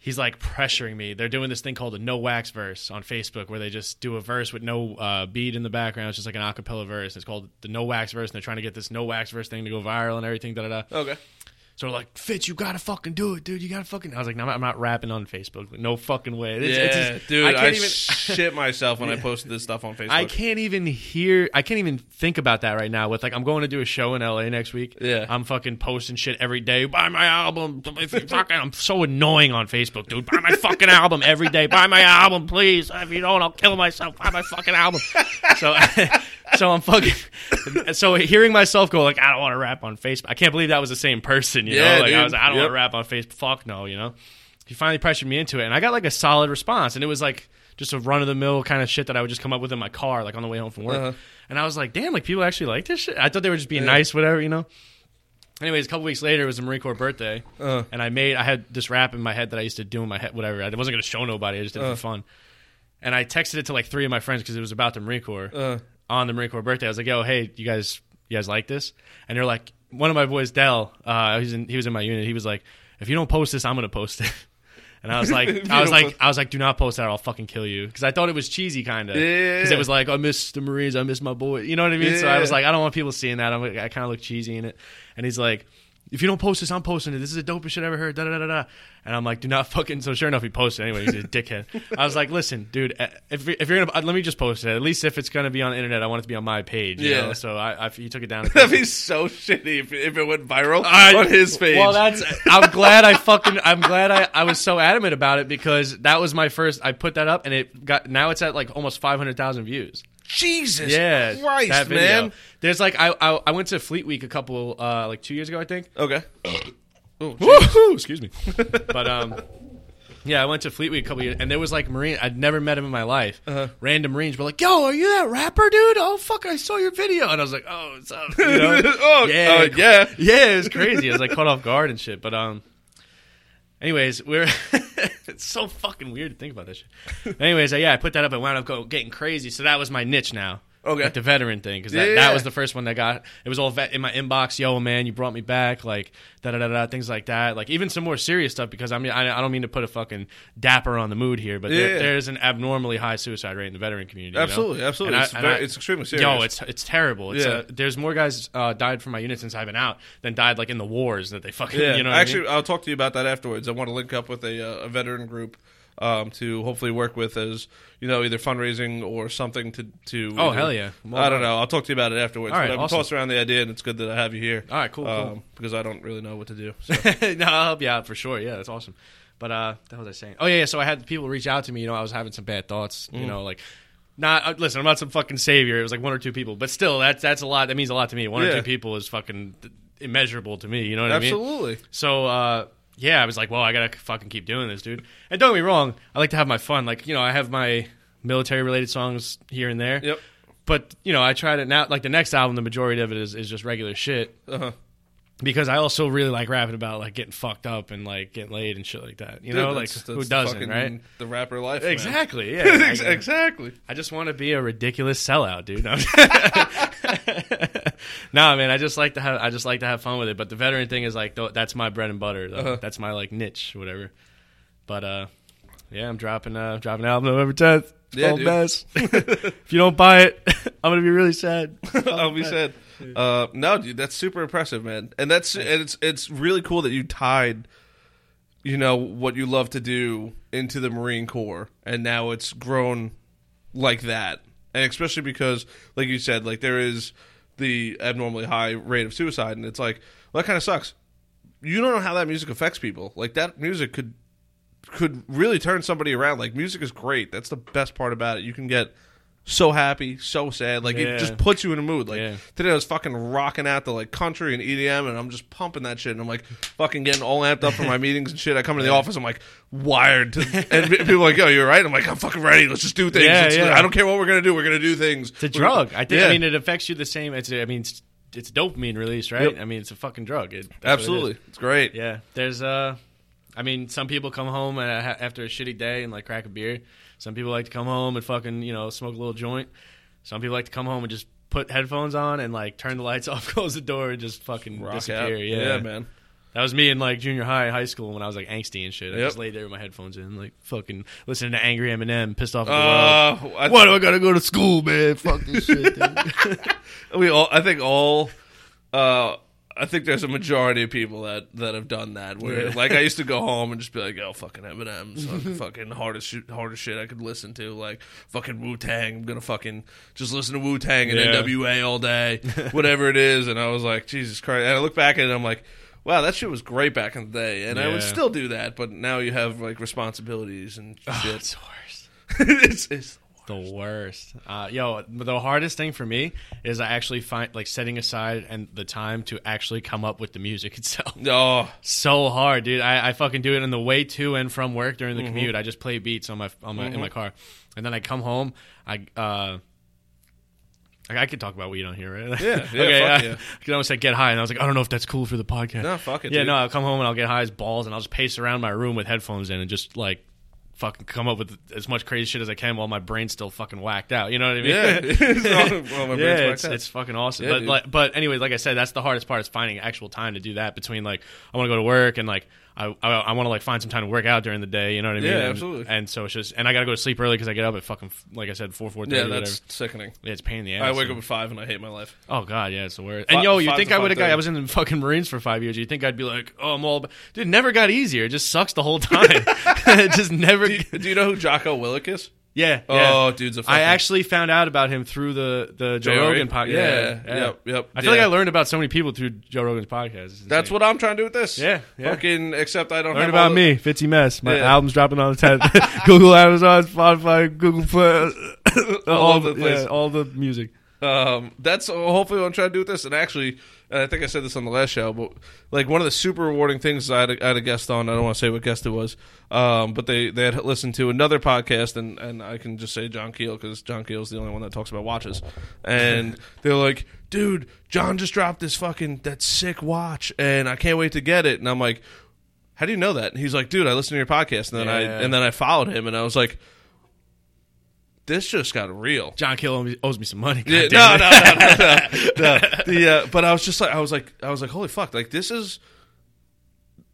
He's like pressuring me. They're doing this thing called a no wax verse on Facebook, where they just do a verse with no uh, beat in the background. It's just like an acapella verse. It's called the no wax verse, and they're trying to get this no wax verse thing to go viral and everything. Da da da. Okay. So like, Fitz, you gotta fucking do it, dude. You gotta fucking. I was like, no, I'm not, I'm not rapping on Facebook. No fucking way. It's, yeah, it's just- dude, I I, can't even. (laughs) shit myself when I posted this stuff on Facebook. I can't even hear. I can't even think about that right now. With like, I'm going to do a show in LA next week. Yeah. I'm fucking posting shit every day. Buy my album. Fucking, I'm so annoying on Facebook, dude. Buy my fucking album every day. Buy my album, please. If you don't, I'll kill myself. Buy my fucking album. So, (laughs) (laughs) so I'm fucking. So hearing myself go like, I don't want to rap on Facebook. I can't believe that was the same person. You Yeah, know, like I was, like, I don't Yep. want to rap on Facebook. Fuck no, you know. He finally pressured me into it, and I got like a solid response, and it was like just a run of the mill kind of shit that I would just come up with in my car, like on the way home from work. Uh-huh. And I was like, damn, like people actually like this shit. I thought they were just being nice, whatever, you know. Anyways, a couple weeks later, it was the Marine Corps birthday, Uh. and I made I had this rap in my head that I used to do in my head, whatever. I wasn't gonna show nobody. I just did it Uh. for fun. And I texted it to like three of my friends because it was about the Marine Corps Uh, on the Marine Corps birthday. I was like, "Yo, hey, you guys, you guys like this?" And they're like, one of my boys, Dell, uh, he's in, he was in my unit. He was like, "If you don't post this, I'm gonna post it." (laughs) And I was like, (laughs) I was like, post- I was like, do not post that, or I'll fucking kill you. Because I thought it was cheesy, kind of. Yeah, yeah, Because yeah. it was like, I miss the Marines, I miss my boy. You know what I mean? So I was like, I don't want people seeing that. I'm, like, I kind of look cheesy in it. And he's like, if you don't post this, I'm posting it. This is the dopest shit I ever heard. Da da da da. And I'm like, do not fucking. So sure enough, he posted it anyway. He's a (laughs) dickhead. I was like, listen, dude, eh, if if you're gonna, let me just post it. At least if it's gonna be on the internet, I want it to be on my page. you Yeah. know? So I, I, he took it down. (laughs) that'd be so shitty if, if it went viral I- on his page. Well, that's. I'm glad I fucking. I'm glad I, I was so adamant about it because that was my first. I put that up and it got. Now it's at like almost 500,000 views. Jesus Yeah, Christ, that video. man. There's like I, I I went to Fleet Week a couple uh like two years ago I think. Okay. (coughs) Oh, Woohoo! Excuse me. (laughs) but um, Yeah, I went to Fleet Week a couple years, and there was like Marine. I'd never met him in my life. Uh-huh. Random Marines were like, "Yo, are you that rapper, dude? Oh fuck, I saw your video." And I was like, "Oh, what's up?" You know? (laughs) oh, Yeah. uh, yeah. yeah, it was crazy. I was like caught off guard and shit. But um, anyways, we're (laughs) (laughs) it's so fucking weird to think about this shit. Anyways, uh, yeah, I put that up and wound up go, getting crazy. So that was my niche now. Okay. Like the veteran thing because that, Yeah. that was the first one that got it was all vet in my inbox. Yo, man, you brought me back. Like da da da da things like that. Like even some more serious stuff because I mean I, I don't mean to put a fucking dapper on the mood here, but there, there's an abnormally high suicide rate in the veteran community. you know? Absolutely, absolutely. And I- it's, and very, I- it's extremely serious. Yo, it's it's terrible. It's, Yeah. uh, there's more guys uh, died from my unit since I've been out than died like in the wars that they fucking. yeah. You know, I Actually, mean? I'll talk to you about that afterwards. I want to link up with a, uh, a veteran group um, to hopefully work with as you know either fundraising or something to to. Oh, either- hell yeah. I don't know. I'll talk to you about it afterwards. All right, but I've awesome. tossed around the idea, and it's good that I have you here. All right, cool, cool. Um, because I don't really know what to do. So. (laughs) no, I'll help you out for sure. Yeah, that's awesome. But uh, what was I saying? Oh yeah, yeah. So I had people reach out to me. You know, I was having some bad thoughts. Mm. You know, like. Not uh, listen. I'm not some fucking savior. It was like one or two people, but still, that's that's a lot. That means a lot to me. One or two people is fucking immeasurable to me. You know what I mean? Absolutely. So uh, yeah, I was like, well, I gotta fucking keep doing this, dude. And don't get me wrong, I like to have my fun. Like you know, I have my military related songs here and there. Yep. But you know, I try to now. Like the next album, the majority of it is, is just regular shit. Uh-huh. Because I also really like rapping about like getting fucked up and like getting laid and shit like that. You know, Dude, like that's- who doesn't, fucking right? The rapper life. man. Exactly. Yeah. (laughs) Ex- I, exactly. I just want to be a ridiculous sellout, dude. No, (laughs) nah, man. I just like to have. I just like to have fun with it. But the veteran thing is like th- that's my bread and butter. though. Uh-huh. That's my like niche, whatever. But uh, yeah, I'm dropping uh dropping an album November 10th. Yeah. Mess. (laughs) if you don't buy it, (laughs) I'm gonna be really sad. (laughs) I'll be sad. Uh, no, dude, that's super impressive, man. And that's and it's it's really cool that you tied, you know, what you love to do into the Marine Corps, and now it's grown like that. And especially because, like you said, like there is the abnormally high rate of suicide, and it's like well, that kind of sucks. You don't know how that music affects people. Like that music could could really turn somebody around. Like music is great. That's the best part about it. You can get so happy, so sad. Like Yeah. it just puts you in a mood. Like Yeah. today I was fucking rocking out the like country and EDM and I'm just pumping that shit and I'm like fucking getting all amped up for my (laughs) meetings and shit. I come into the office, I'm like wired to and (laughs) people are like, Yo, you're right. I'm like, I'm fucking ready. Let's just do things. Yeah, yeah. I don't care what we're gonna do, we're gonna do things. It's a drug. I think. Yeah. I mean, it affects you the same. It's. I mean, it's, it's dopamine release, right? Yep. I mean, it's a fucking drug. It, what it. Absolutely. It's great. Yeah, there's uh, I mean, some people come home after a shitty day and like crack a beer. Some people like to come home and fucking you know smoke a little joint. Some people like to come home and just put headphones on and like turn the lights (laughs) off, close the door, and just fucking Rock disappear. out. Yeah. man. that was me in like junior high, high school when I was like angsty and shit. I Yep. just laid there with my headphones in, like fucking listening to angry Eminem, pissed off at the world. Uh, I, Why do I gotta go to school, man? Fuck this shit. Dude. (laughs) we all I think all uh I think there's a majority of people that, that have done that. Where like I used to go (laughs) home and just be like, "Oh, fucking Eminem's fucking, (laughs) fucking hardest shit, hardest shit I could listen to." Like fucking Wu Tang. I'm gonna fucking just listen to Wu Tang and Yeah. NWA all day, (laughs) whatever it is. And I was like, Jesus Christ! And I look back at it, and I'm like, Wow, that shit was great back in the day, and I would still do that. But now you have like responsibilities and Oh, shit. it's worse. it's, it's The worst. Uh, yo, the hardest thing for me is I actually find like setting aside and the time to actually come up with the music (laughs) itself. oh so hard, dude. I, I fucking do it on the way to and from work during the Mm-hmm. commute. I just play beats on my on my in my car, and then I come home. I uh. I I could talk about weed on here, right? Yeah, (laughs) yeah, okay, uh, yeah. (laughs) I almost said get high, and I was like, I don't know if that's cool for the podcast. no, fuck it. yeah, dude. no, I'll come home and I'll get high as balls, and I'll just pace around my room with headphones in and just like fucking come up with as much crazy shit as I can while my brain's still fucking whacked out. You know what I mean? Yeah, (laughs) (laughs) It's well, my yeah, it's, it's fucking awesome. Yeah, but dude. like, but anyway, like I said, that's the hardest part is finding actual time to do that. Between like, I want to go to work and like, I I, I want to like find some time to work out during the day. You know what I mean? Yeah, And- absolutely. And so it's just, and I got to go to sleep early because I get up at fucking like I said, four four thirty. yeah, that's sickening. Yeah, it's pain in the ass. I wake up at five and I hate my life. Oh god, yeah, it's the worst. Fi- And yo, you five think to I would have? 5:30. I was in the fucking Marines for five years. You think I'd be like, oh, I'm all, about, dude? it Never got easier. It just sucks the whole (laughs) time. (laughs) it just never. Do you know who Jocko Willink is? Yeah, yeah. Oh, dude's a fucking I actually found out about him through the the Joe Joe Rogan podcast. Yeah, Yeah, yep, yep, I feel like. I learned about so many people through Joe Rogan's podcast. That's what I'm trying to do with this. Yeah, yeah. Fucking, except I don't Learn about all the- me, Fitzy Mess. My Yeah. album's dropping on the 10th. (laughs) (laughs) Google, Amazon, Spotify, Google Play, all, over the (laughs) yeah, all the music. Um, that's hopefully what I'm trying to do with this. And actually, and I think I said this on the last show, but like one of the super rewarding things I had a, I had a guest on. I don't want to say what guest it was, um, but they they had listened to another podcast, and and I can just say John Keel because John Keel is the only one that talks about watches, and (laughs) they're like, dude, John just dropped this fucking that sick watch, and I can't wait to get it. And I'm like, how do you know that? And he's like, dude, I listened to your podcast, and then I and then I followed him, and I was like. This just got real. John Kill owes me- owes me some money. Yeah, no, no, no, no, no. (laughs) The, uh, but I was just like, I was like, I was like, holy fuck! Like this is,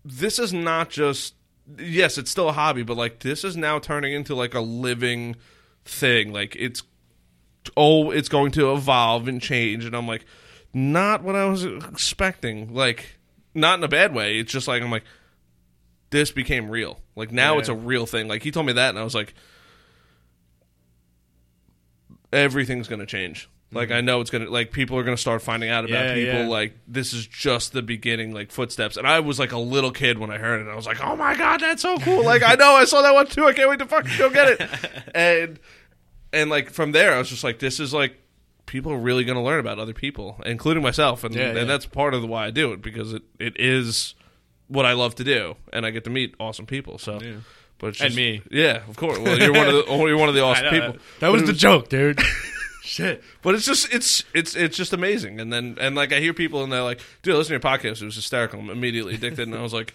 this is not just. Yes, it's still a hobby, but like this is now turning into like a living thing. Like it's, oh, it's going to evolve and change, and I'm like, not what I was expecting. Like, not in a bad way. It's just like I'm like, this became real. Like now Yeah. it's a real thing. Like he told me that, and I was like, everything's going to change. Like I know it's gonna like people are gonna start finding out about Mm-hmm. Yeah, people. yeah. Like this is just the beginning, like footsteps. And I was like a little kid when I heard it. And I was like, oh my god, that's so cool! (laughs) Like I know I saw that one too. I can't wait to fucking go get it. and and like from there, I was just like, this is like people are really gonna learn about other people, including myself. And Yeah, and yeah. that's part of the why I do it because it, it is what I love to do, and I get to meet awesome people. So. Yeah. But it's And me. yeah, of course. Well, you're one of the oh, you're one of the (laughs) awesome know, people. That But was it the joke, dude. (laughs) Shit. but it's just it's it's it's just amazing. And then and like I hear people and they're like, "Dude, listen to your podcast. It was hysterical." I'm immediately addicted, and I was like,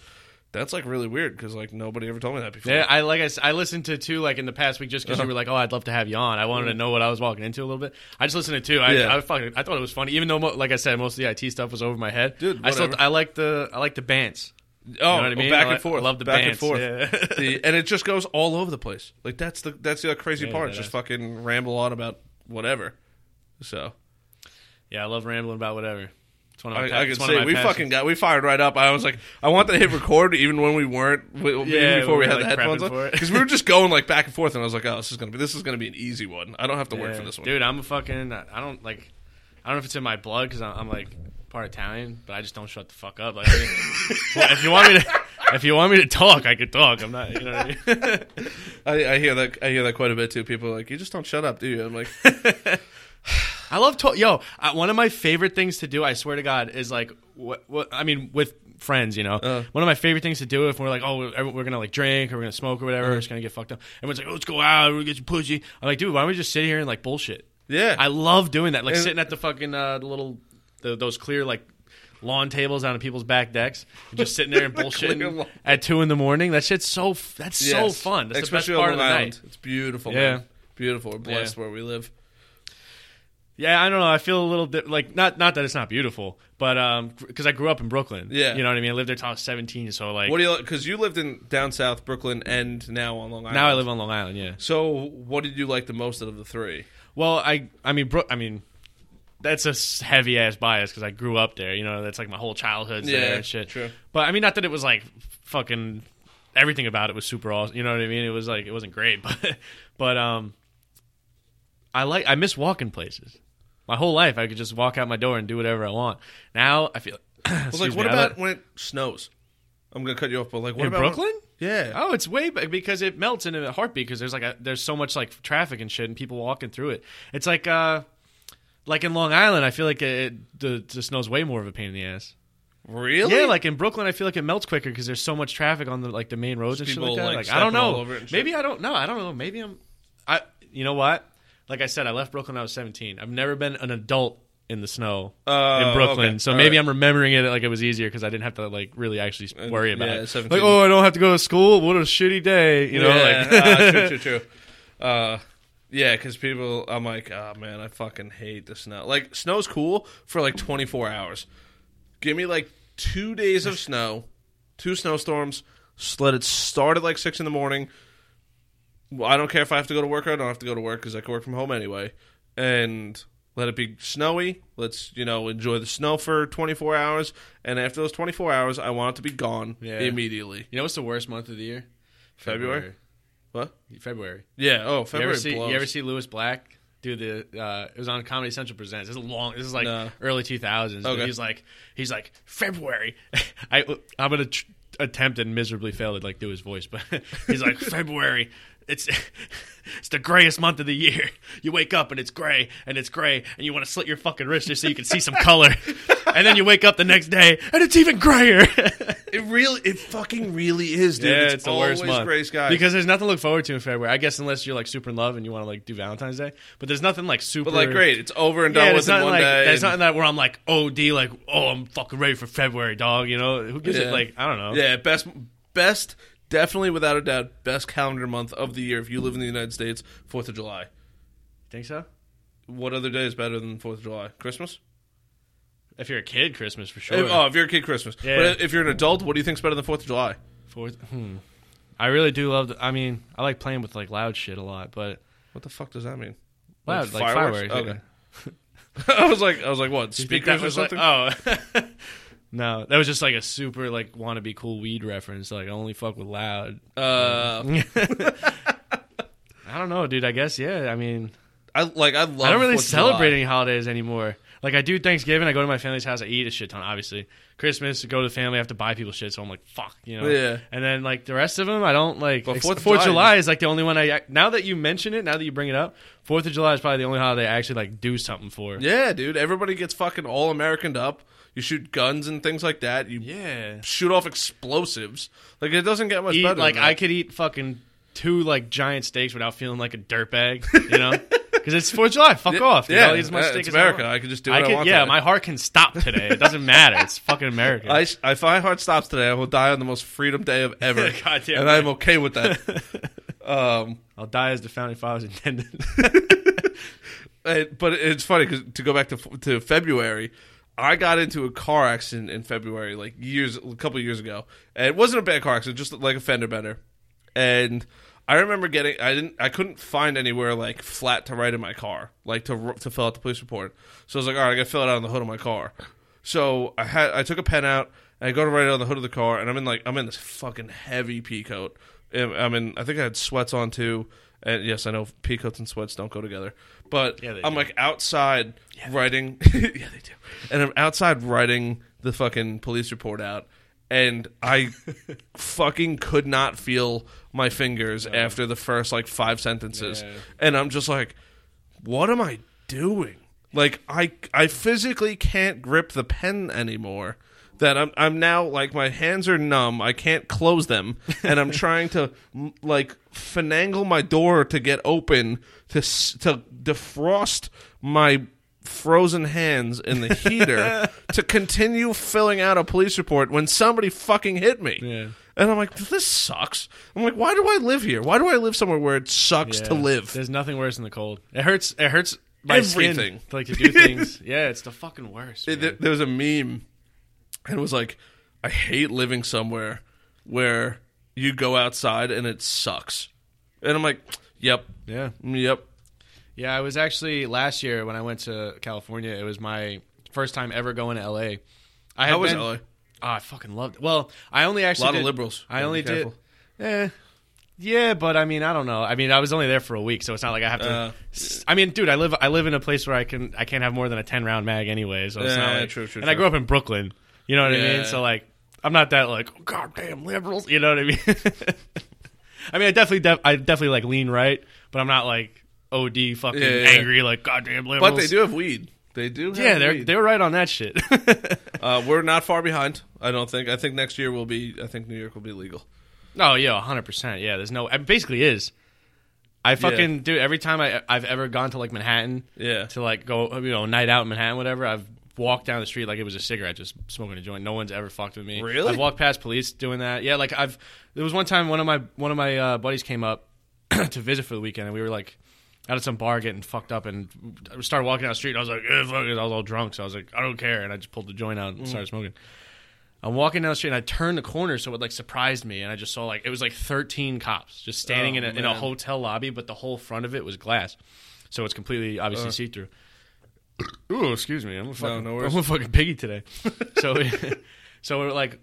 "That's like really weird because like nobody ever told me that before." Yeah, I like I listened to two like in the past week just because Uh-huh. you were like, oh, I'd love to have you on. I wanted to know what I was walking into a little bit. I just listened to two. I, Yeah. I fucking I thought it was funny, even though like I said, most of the IT stuff was over my head. Dude, I still. I like the I like the bands. Oh, You know oh, what I mean? back and like- forth. I love the back bands. and forth. Yeah. (laughs) The- and it just goes all over the place. Like that's the that's the crazy Yeah, part. yeah, just yeah. fucking ramble on about whatever. So yeah, I love rambling about whatever. It's one of my I, pa- I can say we passions. fucking got we fired right up. I was like, I want to hit record even when we weren't, w- even Yeah, before we, we had the headphones on, because we were just going like back and forth, and I was like, oh, this is gonna be this is gonna be an easy one. I don't have to work for this one. dude. I'm a fucking. I don't like. I don't know if it's in my blood because I'm, I'm like part Italian, but I just don't shut the fuck up. Like, I mean, (laughs) if you want me to, if you want me to talk, I could talk. I'm not. You know what I mean? (laughs) I, I hear that I hear that quite a bit too. People are like, you just don't shut up, do you? I'm like, (laughs) I love talk. Yo, I, one of my favorite things to do, I swear to God, is like what, what I mean with friends. You know, Uh. one of my favorite things to do if we're like, oh, we're, we're gonna like drink or we're gonna smoke or whatever, we're just gonna get fucked up. Everyone's like, oh, let's go out, we're gonna get some pussy. I'm like, dude, why don't we just sit here and like bullshit? yeah, I love doing that, like And- sitting at the fucking uh, the little the, those clear like lawn tables out on people's back decks, just sitting there and (laughs) bullshitting at two in the morning. That shit's so f- that's so fun. That's especially the best part of the Island. night. It's beautiful, Yeah. man. Beautiful. We're blessed where we live. Yeah, I don't know. I feel a little bit like not not that it's not beautiful, but um, because I grew up in Brooklyn. Yeah. you know what I mean. I lived there till I was seventeen, so like What do you? Because you lived in down south Brooklyn and now on Long Island. now I live on Long Island. Yeah. So, what did you like the most out of the three? Well, I I mean, Bro- I mean, that's a heavy ass bias because I grew up there. You know, that's like my whole childhood's Yeah, there and shit. true. But I mean, not that it was like fucking everything about it was super awesome. You know what I mean? It was like it wasn't great, (laughs) but but um, I like I miss walking places. My whole life, I could just walk out my door and do whatever I want. Now I feel. (clears throat) I was like, what me, about when it snows? I'm gonna cut you off, but like, what in about Brooklyn? yeah. Oh, it's way back because it melts in a heartbeat because there's like a, there's so much like traffic and shit and people walking through it. It's like uh like in Long Island, I feel like it, the, the snow's way more of a pain in the ass. really? Yeah, like in Brooklyn, I feel like it melts quicker because there's so much traffic on the like the main roads and shit like that. like, Like, I don't know. over it and shit. Maybe I don't know. I don't know. Maybe I'm. I you know what? Like I said, I left Brooklyn when I was 17. I've never been an adult in the snow Oh, in Brooklyn, okay. so All maybe right. I'm remembering it like it was easier because I didn't have to like really actually Uh, worry about yeah, it. 17. Like, oh, I don't have to go to school. What a shitty day, you know? yeah, like, (laughs) ah, true, true, true. (laughs) Uh, yeah, because people, I'm like, oh man, I fucking hate the snow. Like, snow's cool for like 24 hours. Give me like two days of snow, two snowstorms. Let it start at like six in the morning. Well, I don't care if I have to go to work or I don't have to go to work because I can work from home anyway. And let it be snowy. Let's you know enjoy the snow for 24 hours. And after those 24 hours, I want it to be gone Yeah. immediately. you know what's the worst month of the year? February? What? February. Yeah. Oh, You February ever see? blows. You ever see Lewis Black? do the uh, it was on Comedy Central presents. This is long. This is like No. early two thousands. Okay. He's like he's like February. (laughs) I I'm gonna tr- attempt and miserably fail to like do his voice, but (laughs) he's like February. It's (laughs) it's the grayest month of the year. You wake up and it's gray and it's gray and you want to slit your fucking wrist just so you can see some color. And then you wake up the next day and it's even grayer. (laughs) It really, it fucking really is, dude. yeah, it's, the always worst month. gray skies. Because there's nothing to look forward to in February. I guess unless you're like super in love and you want to like do Valentine's Day. But there's nothing like super but like, great, it's over and done Yeah, with in one like day. there's and- nothing that where I'm like OD like oh I'm fucking ready for February dog you know who gives Yeah. it like I don't know Yeah, best, best, definitely without a doubt, best calendar month of the year if you live in the United States. Fourth of July. think so What other day is better than Fourth of July? Christmas. if you're a kid Christmas for sure If, oh, if you're a kid, Christmas. Yeah. But if you're an adult, what do you think's better than Fourth of July? Fourth hmm. I really do love the, I mean I like playing with like loud shit a lot but What the fuck does that mean? loud like fireworks, Okay. (laughs) I was like, I was like, what? Speakers or was like- something? oh (laughs) no that was just like a super like wanna be cool weed reference like I only fuck with loud uh, (laughs) I don't know dude I guess yeah I mean I like. I love. I don't really celebrate any holidays anymore. Like I do Thanksgiving, I go to my family's house, I eat a shit ton. Obviously, Christmas, go to the family, I have to buy people shit, so I'm like, fuck, you know. Yeah. And then like the rest of them, I don't like. But 4th of Fourth of July- July is like the only one I. Now that you mention it, now that you bring it up, Fourth of July is probably the only holiday I actually like do something for. Yeah, dude. Everybody gets fucking all Americaned up. You shoot guns and things like that. You Yeah. shoot off explosives. Like it doesn't get much Eat, better. like I could eat fucking two like giant steaks without feeling like a dirtbag, you know. (laughs) Because it's Fourth of July, fuck off. dude. Yeah, I'll eat as much steak it's as America. I. I could just do what I, could, want. yeah, today. my heart can stop today. It doesn't matter. It's fucking America. I, if my heart stops today, I will die on the most freedom day of ever, (laughs) Goddamn and right. I'm okay with that. (laughs) um, I'll die as the founding fathers intended. but it's funny because to go back to to February, I got into a car accident in February, like years, a couple years ago, and it wasn't a bad car accident, just like a fender bender. And I remember getting, I didn't, I couldn't find anywhere like flat to write in my car, like to to fill out the police report. So I was like, all right, I got to fill it out on the hood of my car. So I had, I took a pen out, and I go to write it on the hood of the car, and I'm in like, I'm in this fucking heavy pea coat. I'm in, I think I had sweats on too. And yes, I know pea coats and sweats don't go together, but Yeah, they I'm do. like outside writing. (laughs) yeah, they do. And I'm outside writing the fucking police report out, and I (laughs) fucking could not feel my fingers after the first like five sentences, Yeah. and I'm just like, what am I doing? Like I I physically can't grip the pen anymore. That I'm I'm now like my hands are numb. I can't close them, and I'm (laughs) trying to like finagle my door to get open to to defrost my frozen hands in the heater (laughs) to continue filling out a police report when somebody fucking hit me. Yeah. And I'm like, this sucks. I'm like, why do I live here? Why do I live somewhere where it sucks to live? There's nothing worse than the cold. It hurts. It hurts my skin Everything. to, like to do things. (laughs) yeah, it's the fucking worst. It- man. there was a meme, and was like, I hate living somewhere where you go outside and it sucks. And I'm like, yep, yeah, yep. yeah. I was actually last year when I went to California. It was my first time ever going to LA. I had How was been, LA? Oh, I fucking loved it. Well, I only A actually lot of liberals. I only did. careful. Eh. Yeah, but I mean, I don't know. I mean, I was only there for a week, so it's not like I have to. Uh, I mean, dude, I live I live in a place where I can I can't have more than a ten round mag anyway. So it's not Yeah, like, true, true, And I grew up in Brooklyn. You know what I mean? So like, I'm not that like oh, goddamn liberals. You know what I mean? (laughs) I mean, I definitely def- I definitely like lean right, but I'm not like OD fucking Yeah, yeah. angry like goddamn liberals. But they do have weed. They do. Have Yeah, they're weed. they were right on that shit. (laughs) Uh, we're not far behind. I don't think. I think next year will be. I think New York will be legal. Oh yeah, hundred percent. Yeah, there's no. It basically is. I fucking dude. Every time I I've ever gone to like Manhattan Yeah. to like go you know night out in Manhattan whatever I've walked down the street like it was a cigarette just smoking a joint. No one's ever fucked with me. Really? I've walked past police doing that. Yeah, like I've. There was one time one of my one of my uh, buddies came up (clears throat) to visit for the weekend and we were like out at some bar getting fucked up and I started walking down the street and I was like eh, fuck it. I was all drunk so I was like I don't care and I just pulled the joint out and Mm. started smoking. I'm walking down the street and I turned the corner, so it like surprised me, and I just saw like it was like 13 cops just standing Oh, in, a, in a hotel lobby, but the whole front of it was glass, so it's completely obviously Uh. see through. Ooh, excuse me, I'm a fucking, no worries. I'm a fucking piggy today. (laughs) so, (laughs) so we're like,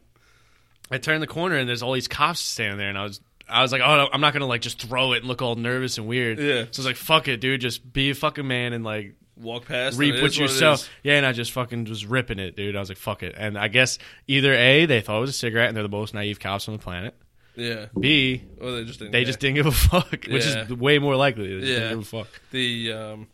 I turned the corner and there's all these cops standing there, and I was. I was like, oh, I'm not gonna like just throw it and look all nervous and weird. Yeah. So I was like, fuck it, dude. Just be a fucking man and like Walk past. reap and it with is what yourself. Yeah, and I just fucking was ripping it, dude. I was like, fuck it. And I guess either A, they thought it was a cigarette and they're the most naive cops on the planet, Yeah. B, Or they just didn't. they care. just didn't give a (laughs) fuck, which Yeah. is way more likely. They just Yeah. didn't give a fuck. the um.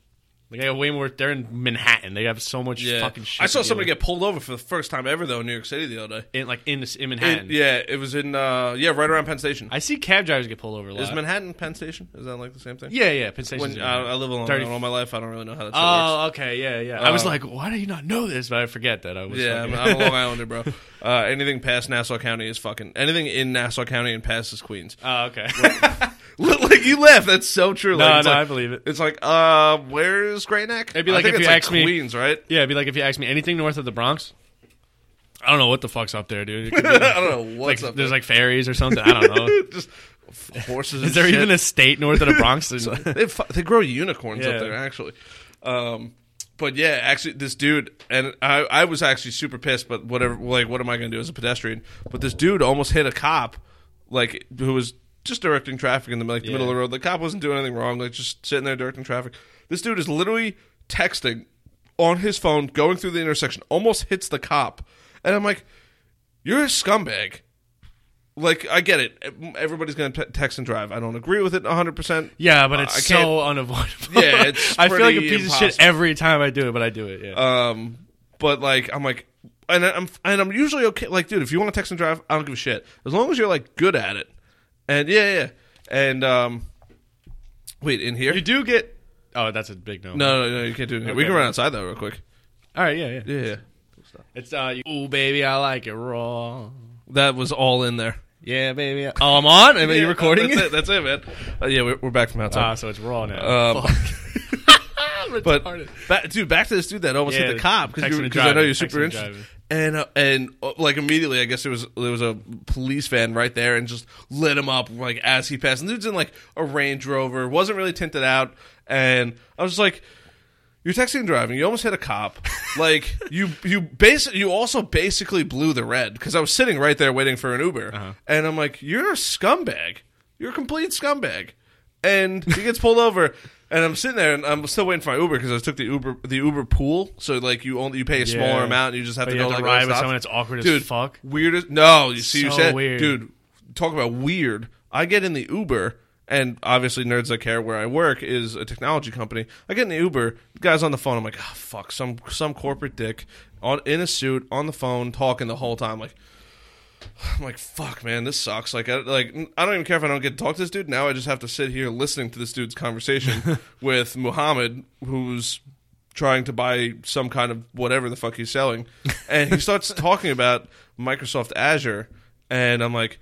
Like, they have way more. They're in Manhattan. They have so much Yeah. fucking shit. I saw to deal somebody with. get pulled over for the first time ever though in New York City the other day. in like in, in It- Manhattan. yeah, it was in uh yeah right around Penn Station. I see cab drivers get pulled over a lot. Is Manhattan Penn Station? Is that like the same thing? yeah, yeah. Penn Station's When in I, Manhattan. I live along 30 all my life, I don't really know how that shit works. Oh, okay, yeah, yeah. I was Uh, like, why do you not know this? But I forget that I was. Yeah, I'm, fucking- I'm a Long (laughs) Islander, bro. Uh, anything past Nassau County is fucking. Anything in Nassau County and past is Queens. oh, okay. (laughs) (laughs) like you laugh, that's so true. no, Like, no, it's I believe it. it's like, uh, where's Great Neck? It'd be like if you like asked me- Queens, right? Yeah, it'd be like if you asked me anything north of the Bronx. I don't know what the fuck's up there, dude. Be (laughs) I don't know what's up. There. There's there. like fairies or something. I don't know. (laughs) just horses. Is there even a state north of the Bronx? they, they grow unicorns Yeah. up there actually. Um, but yeah, actually, this dude and I, I was actually super pissed. But whatever, like, what am I going to do as a pedestrian? But this dude almost hit a cop, like who was just directing traffic in the like the Yeah. middle of the road. The cop wasn't doing anything wrong, like just sitting there directing traffic. This dude is literally texting on his phone, going through the intersection, almost hits the cop, and I'm like, "You're a scumbag." Like I get it. Everybody's going to text and drive. I don't agree with it 100. percent yeah, but it's can't- so unavoidable. Yeah, it's (laughs) I feel like a piece of shit every time I do it, but I do it. Yeah. Um, but like I'm like, and I'm and I'm usually okay. Like, dude, if you want to text and drive, I don't give a shit as long as you're like good at it. And yeah, yeah. And um, wait, in here? you do get. Oh, that's a big no. No, no, no, you can't do it. In here. We can run outside though, real quick. All right. Yeah, yeah. Yeah, yeah. It's uh, you- ooh, baby, I like it raw. That was all in there. Yeah, baby. Oh, I'm on. Am I Yeah, recording that's it? That's it, man. Uh, yeah, we're, we're back from Ah, outside. so it's raw now. Um, but (laughs) but back, dude, back to this dude that almost Yeah, hit the cop because I know you're super interested. driving. And uh, and uh, like immediately, I guess there was there was a police van right there and just lit him up like as he passed. And dude's in like a Range Rover, wasn't really tinted out, and I was just like. You're texting and driving. You almost hit a cop. (laughs) Like you, you basic. You also basically blew the red because I was sitting right there waiting for an Uber, Uh-huh. and I'm like, "You're a scumbag. You're a complete scumbag." And he gets pulled over, and I'm sitting there, and I'm still waiting for my Uber because I took the Uber, the Uber pool. So like you only you pay a smaller Yeah. amount, and you just have But to you go have to like ride with someone that's awkward as dude, fuck. Weirdest? no. You see, you So said, weird. dude. Talk about weird. I get in the Uber, and obviously, nerds that care where I work is a technology company. I get in the Uber, the guy's on the phone. I'm like, oh, fuck, some some corporate dick on in a suit on the phone talking the whole time. Like, I'm like, fuck, man, this sucks. Like, I, like I don't even care if I don't get to talk to this dude. Now I just have to sit here listening to this dude's conversation (laughs) with Muhammad, who's trying to buy some kind of whatever the fuck he's selling, and he starts (laughs) talking about Microsoft Azure, and I'm like,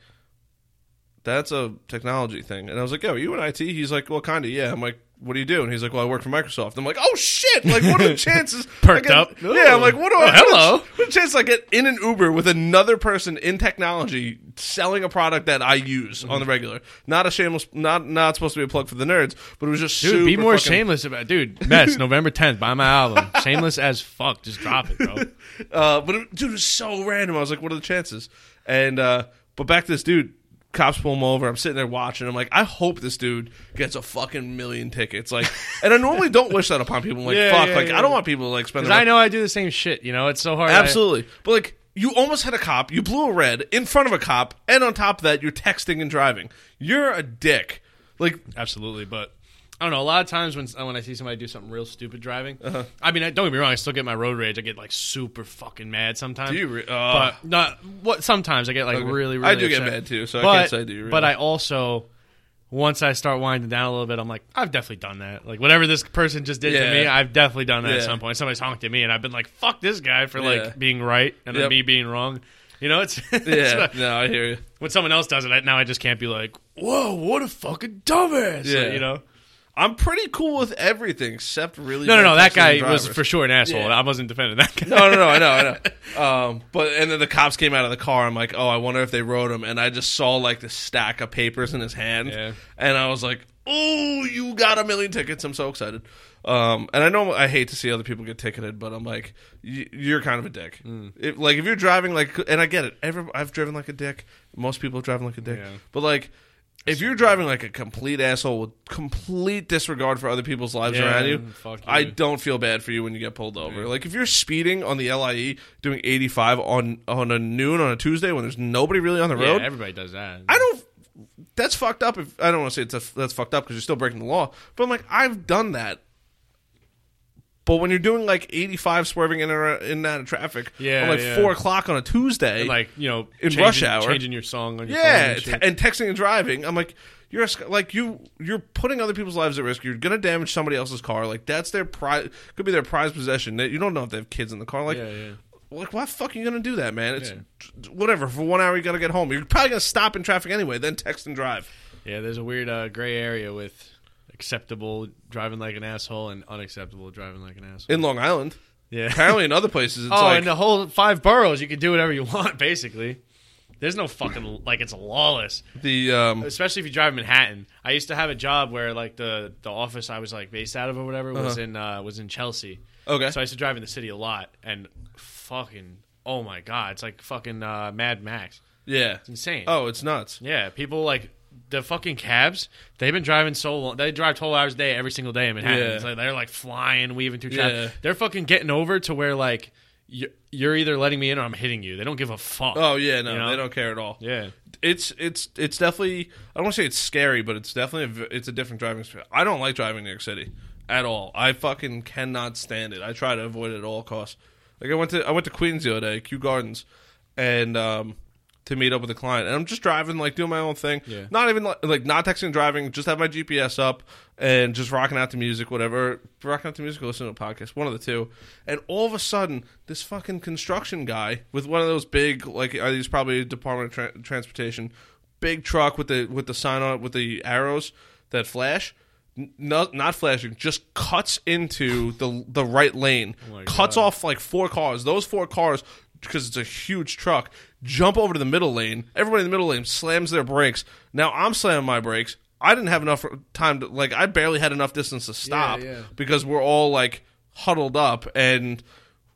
that's a technology thing. And I was like, yo, are you in IT? He's like, well, kind of, yeah. I'm like, what do you do? And he's like, well, I work for Microsoft. I'm like, oh shit! Like, what are the (laughs) chances? Perked get- up. Yeah, I'm like, what do I? Oh, hello. (laughs) What are the chances I get in an Uber with another person in technology selling a product that I use on the regular? Not a shameless, not not supposed to be a plug for the nerds, but it was just Dude, super be more fucking- shameless about dude. Mess, (laughs) November 10th, buy my album. Shameless as fuck. Just drop it, bro. Uh, but it, dude, it was so random. I was like, what are the chances? And uh, but back to this dude. Cops pull him over. I'm sitting there watching. I'm like, I hope this dude gets a fucking million tickets. Like, and I normally don't wish that upon people. I'm like, Yeah, fuck. yeah, like, yeah. I don't want people to like spend. Because their I know I do the same shit. You know, it's so hard. I- Absolutely. But like you almost hit a cop, you blew a red in front of a cop, and on top of that, you're texting and driving. You're a dick. Like absolutely, but I don't know. A lot of times when when I see somebody do something real stupid driving, Uh-huh. I mean, I, don't get me wrong. I still get my road rage. I get like super fucking mad sometimes. Do you re- oh. but not what. Sometimes I get like Okay. really, really. I do get mad too, so I but, can't say do really. But I also. Once I start winding down a little bit, I'm like, I've definitely done that. Like whatever this person just did to me, I've definitely done that Yeah. at some point. Somebody's honked at me, and I've been like, "Fuck this guy" for like being right and then me being wrong. You know, it's, (laughs) it's yeah, not- no, I hear you. when someone else does it, I- now I just can't be like, "Whoa, what a fucking dumbass!" Yeah. you know. I'm pretty cool with everything except really. No, no, no. That guy and was for sure an asshole. Yeah. I wasn't defending that guy. No, no, no. I know, I know. (laughs) Um, but and then the cops came out of the car. I'm like, oh, I wonder if they wrote him. And I just saw like the stack of papers in his hand, Yeah. and I was like, oh, you got a million tickets. I'm so excited. Um, and I know I hate to see other people get ticketed, but I'm like, y- you're kind of a dick. Mm. If, like if you're driving like, and I get it. Every, I've driven like a dick. Most people drive like a dick. Yeah. But like. If you're driving like a complete asshole with complete disregard for other people's lives Yeah, around you, fuck you. I don't feel bad for you when you get pulled over. Like if you're speeding on the LIE doing 85 on on a noon on a Tuesday when there's nobody really on the Yeah, road, everybody does that. I don't that's fucked up. If I don't want to say it's a, that's fucked up because you're still breaking the law, but I'm like, I've done that. But when you're doing like 85 swerving in and, in and out of traffic, Yeah, on like yeah. four o'clock on a Tuesday, like you know, In changing, rush hour. changing your song on your yeah, phone and t- shit. and texting and driving, I'm like, you're a sc- like you you're putting other people's lives at risk. You're gonna damage somebody else's car. Like that's their prize, could be their prized possession. They- You don't know if they have kids in the car. Like, yeah, yeah. like why the fuck are you gonna do that, man? It's whatever. For one hour, you gotta get home. You're probably gonna stop in traffic anyway, then text and drive. Yeah, there's a weird uh, gray area with acceptable driving like an asshole and unacceptable driving like an asshole. In Long Island, yeah. apparently in other places, it's (laughs) oh, like in the whole five boroughs, you can do whatever you want, basically. There's no fucking like it's lawless, the um, especially if you drive Manhattan. I used to have a job where like the the office I was like based out of or whatever was Uh-huh. in uh, was in Chelsea. okay. So I used to drive in the city a lot, and fucking oh my god, it's like fucking uh, Mad Max. yeah. It's insane. Oh, it's nuts. Yeah, people like the fucking cabs. They've been driving so long. They drive twelve hours a day every single day in Manhattan. Yeah. Like they're like flying, weaving through traffic. Yeah. They're fucking getting over to where like you- you're either letting me in or I'm hitting you. They don't give a fuck. Oh yeah, no, You know? they don't care at all. yeah, It's it's it's definitely. I don't want to say it's scary, but it's definitely a, it's a different driving experience. I don't like driving New York City at all. I fucking cannot stand it. I try to avoid it at all costs. Like I went to I went to Queens the other day, Kew Gardens, and um, to meet up with a client, and I'm just driving, like doing my own thing. Yeah. Not even like, like not texting, and driving. Just have my GPS up and just rocking out to music, whatever. Rocking out to music, listening to a podcast, one of the two. And all of a sudden, this fucking construction guy with one of those big, like he's probably Department of Tra- Transportation, big truck with the with the sign on it with the arrows that flash. not flashing, just cuts into the the right lane, Oh cuts God. off like four cars. Those four cars, because it's a huge truck, jump over to the middle lane. Everybody in the middle lane slams their brakes. Now I'm slamming my brakes. I didn't have enough time to like. I barely had enough distance to stop yeah. because we're all like huddled up and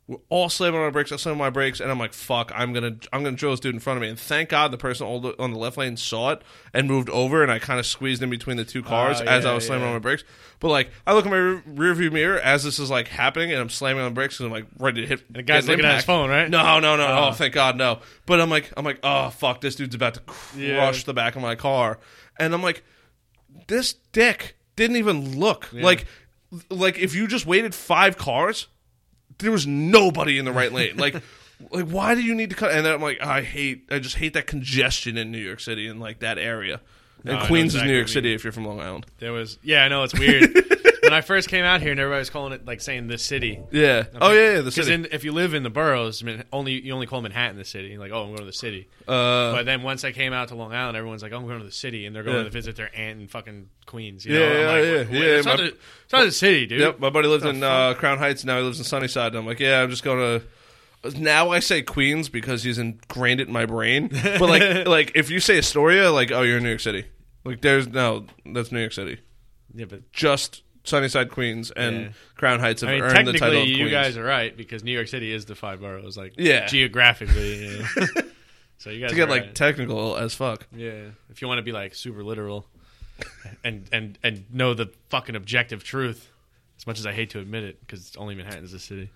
we're all slamming on our brakes. I slam on my brakes, and I'm like, "Fuck! I'm gonna, I'm gonna drill this dude in front of me." And thank God the person on the, on the left lane saw it and moved over, and I kind of squeezed in between the two cars Oh, as I was slamming yeah. on my brakes. But like, I look in my rear, rear view mirror as this is like happening, and I'm slamming on the brakes, and I'm like ready to hit. And the guy's looking at his phone, right? No, no, no. Oh. Oh, thank God, no. But I'm like, I'm like, oh fuck, this dude's about to crush Yeah. the back of my car, and I'm like, this dick didn't even look Yeah. like, like if you just waited five cars, there was nobody in the right lane. Like, (laughs) like why do you need to cut? And then I'm like, I hate, I just hate that congestion in New York City and like that area. And No, Queens exactly is New York City if you're from Long Island. There was yeah, I know it's weird. (laughs) when I first came out here, and everybody was calling it like saying the city. Yeah. Oh yeah, yeah. The Because city. if you live in the boroughs, I mean, only you only call Manhattan the city. Like, oh, I'm going to the city. uh, But then once I came out to Long Island, everyone's like, "Oh, I'm going to the city," and they're going Yeah. to visit their aunt in fucking Queens. You Yeah, know? I'm yeah, like, yeah, wait, yeah, It's, not my- the, it's not the city, dude. Yep, my buddy lives in uh, Crown Heights. Now he lives in Sunnyside. And I'm like, yeah, I'm just going to. Now I say Queens because he's ingrained it in my brain. But like, (laughs) like if you say Astoria, like, oh, you're in New York City. Like, there's no, that's New York City. Yeah, but Just Sunnyside, Queens, and Yeah. Crown Heights have I mean, earned the title of Queens. technically, of you guys are right because New York City is the five boroughs, like Yeah. geographically. yeah. (laughs) so you guys to get are like right. technical as fuck. yeah. If you want to be like super literal, and and and know the fucking objective truth, as much as I hate to admit it, because only Manhattan's the city.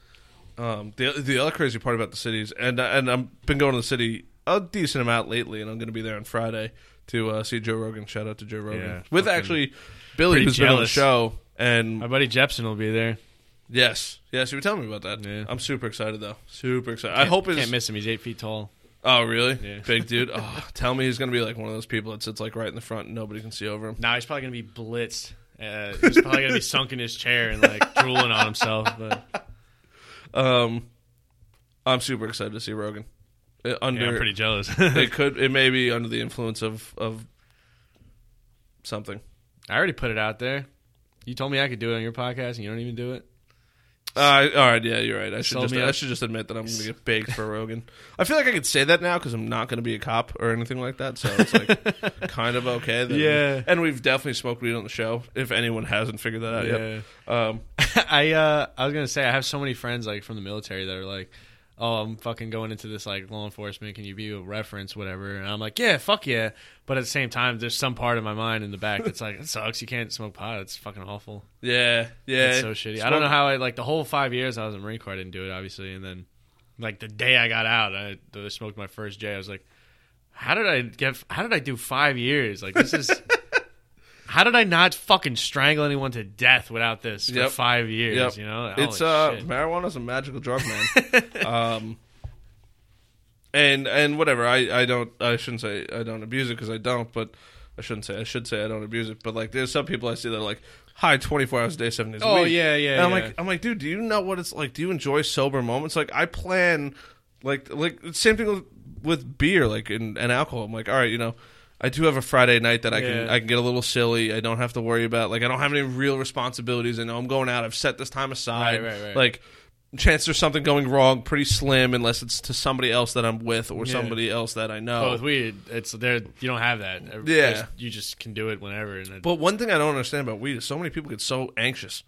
Um, the the other crazy part about the cities, and and I've been going to the city a decent amount lately, and I'm going to be there on Friday to uh, see Joe Rogan. Shout out to Joe Rogan Yeah, with actually Billy, pretty who's been on the show, and My buddy Jepson will be there. yes, yes, you were telling me about that. Yeah. I'm super excited though, super excited. I Can't- hope it's can't miss him. He's eight feet tall. oh really Yeah. big dude. (laughs) Oh, tell me he's going to be like one of those people that sits like right in the front and nobody can see over him. Nah, he's probably gonna be blitzed. Uh, he's probably gonna be (laughs) sunk in his chair and like drooling on himself. But (laughs) Um, I'm super excited to see Rogan. Uh, under yeah, I'm pretty jealous. it could it may be under the influence of of something. I already put it out there. You told me I could do it on your podcast, and you don't even do it. Uh, all right, yeah, you're right. I should Sold just me I should just admit that I'm going to get baked for (laughs) Rogan. I feel like I could say that now because I'm not going to be a cop or anything like that, so it's like (laughs) kind of okay. That Yeah. and we've definitely smoked weed on the show. If anyone hasn't figured that out yet, um, (laughs) I uh, I was gonna say I have so many friends like from the military that are like, oh, I'm fucking going into this like law enforcement. Can you be a reference, whatever? And I'm like, yeah, fuck yeah. But at the same time, there's some part of my mind in the back that's like, it sucks. You can't smoke pot. It's fucking awful. yeah, yeah, It's so shitty. I don't know how I like the whole five years I was in Marine Corps. I didn't do it, obviously, and then like the day I got out, I, I smoked my first J. I was like, how did I get? How did I do five years? Like this is. (laughs) How did I not fucking strangle anyone to death without this for Yep. five years? Yep. You know, it's uh shit. marijuana's a magical drug, man. (laughs) um, and and whatever. I I don't. I shouldn't say I don't abuse it because I don't. But I shouldn't say. I should say I don't abuse it. But like, there's some people I see that are like high 24 hours a day, seven days. a Oh, week. yeah, yeah, And I'm yeah. like, I'm like, dude, do you know what it's like? Do you enjoy sober moments? Like, I plan, like, like same thing with, with beer, like, and, and alcohol. I'm like, all right, you know. I do have a Friday night that I can Yeah. I can get a little silly. I don't have to worry about like I don't have any real responsibilities. I know I'm going out. I've set this time aside. Right, right, right. Like chance there's something going wrong pretty slim unless it's to somebody else that I'm with or Yeah. somebody else that I know. But with weed, it's there. You don't have that. Yeah. There's- you just can do it whenever. But one thing I don't understand about weed is so many people get so anxious.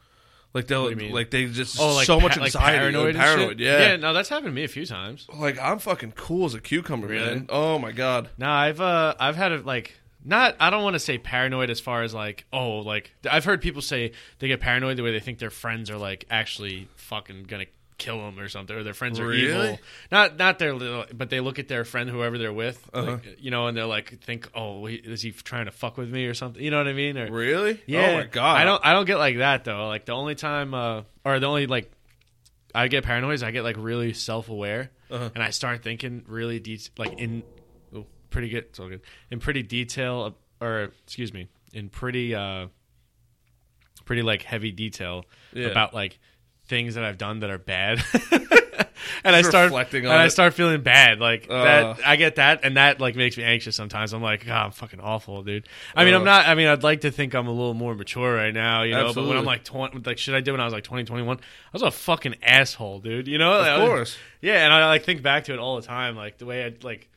Like they'll do you mean? like they just oh, like so pa- much like anxiety, paranoid, and paranoid. shit? Yeah. yeah. No, that's happened to me a few times. Like I'm fucking cool as a cucumber, Really? man. Oh my god. No, I've uh, I've had it like not. I don't want to say paranoid as far as like oh, like I've heard people say they get paranoid the way they think their friends are like actually fucking gonna kill them or something, or their friends are Really? evil. Not not their little, but they look at their friend, whoever they're with, Uh-huh. like, you know, and they're like think, oh, is he trying to fuck with me or something? You know what I mean? Or Really? Yeah. Oh my god. I don't I don't get like that though. Like the only time uh or the only like I get paranoid is I get like really self aware Uh-huh. and I start thinking really de- like in Ooh. pretty good it's all good. In pretty detail or excuse me, in pretty uh pretty like heavy detail Yeah. about like things that I've done that are bad. (laughs) and I start reflecting and on I start feeling bad. Like Uh. that I get that and that like makes me anxious sometimes. I'm like, God, I'm fucking awful, dude. I mean, Uh. I'm not I mean, I'd like to think I'm a little more mature right now, you know, but when I'm like 20 like shit I did when I was like 20, 21, I was a fucking asshole, dude. You know? I Of was- course. yeah, and I like think back to it all the time, like the way I like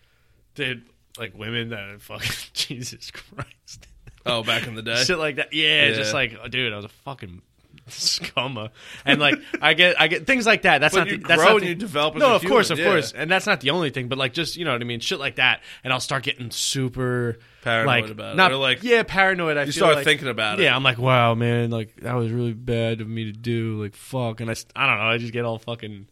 did like women that fucking (laughs) Jesus Christ. Oh, back in the day. Shit like that. Yeah, Yeah. just like dude, I was a fucking scumma. And like I get I get things like that. That's But not you the, that's grow not and the- you develop as No, of course, of yeah. course. And that's not the only thing, but like just, you know what I mean, shit like that and I'll start getting super Paranoid like, about it. not, Or, like, yeah, paranoid. I you start like- thinking about it. Yeah, I'm like, wow, man, like that was really bad of me to do. Like, fuck, and I, I don't know. I just get all fucking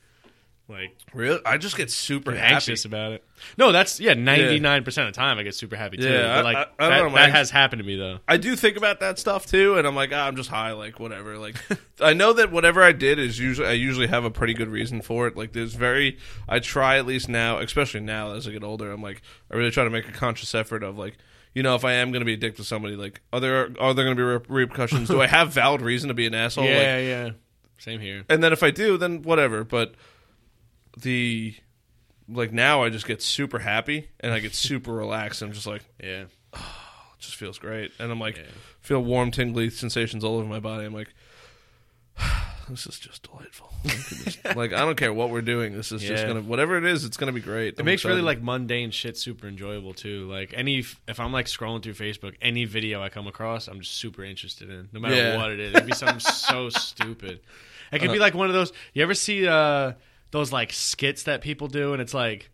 like Really? I just get super happy. anxious about it. No, that's yeah, ninety nine percent of the time I get super happy too. Yeah, but like I- I- I that, don't know, that has happened to me though. I do think about that stuff too, and I'm like, ah, I'm just high, like whatever. Like, (laughs) I know that whatever I did is usually I usually have a pretty good reason for it. Like, there's very, I try at least now, especially now as I get older, I'm like, I really try to make a conscious effort of like, you know, if I am going to be addicted to somebody, like, are there are there going to be re- repercussions? do I (laughs) have valid reason to be an asshole? Like, yeah, yeah, same here. and then if I do, then whatever. But the like now, I just get super happy and I get super (laughs) relaxed. I'm just like, Yeah, it (sighs) just feels great, and I'm like, Yeah. feel warm, tingly sensations all over my body. I'm like, (sighs) this is just delightful. (laughs) Just- (laughs) like I don't care what we're doing. This is just gonna whatever it is. It's gonna be great. it makes really like mundane shit super enjoyable too. Like any if I'm like scrolling through Facebook, any video I come across, I'm just super interested in, no matter Yeah. what it is. It'd be something so stupid. It could be Uh-huh. like one of those. You ever see uh, those like skits that people do, and it's like.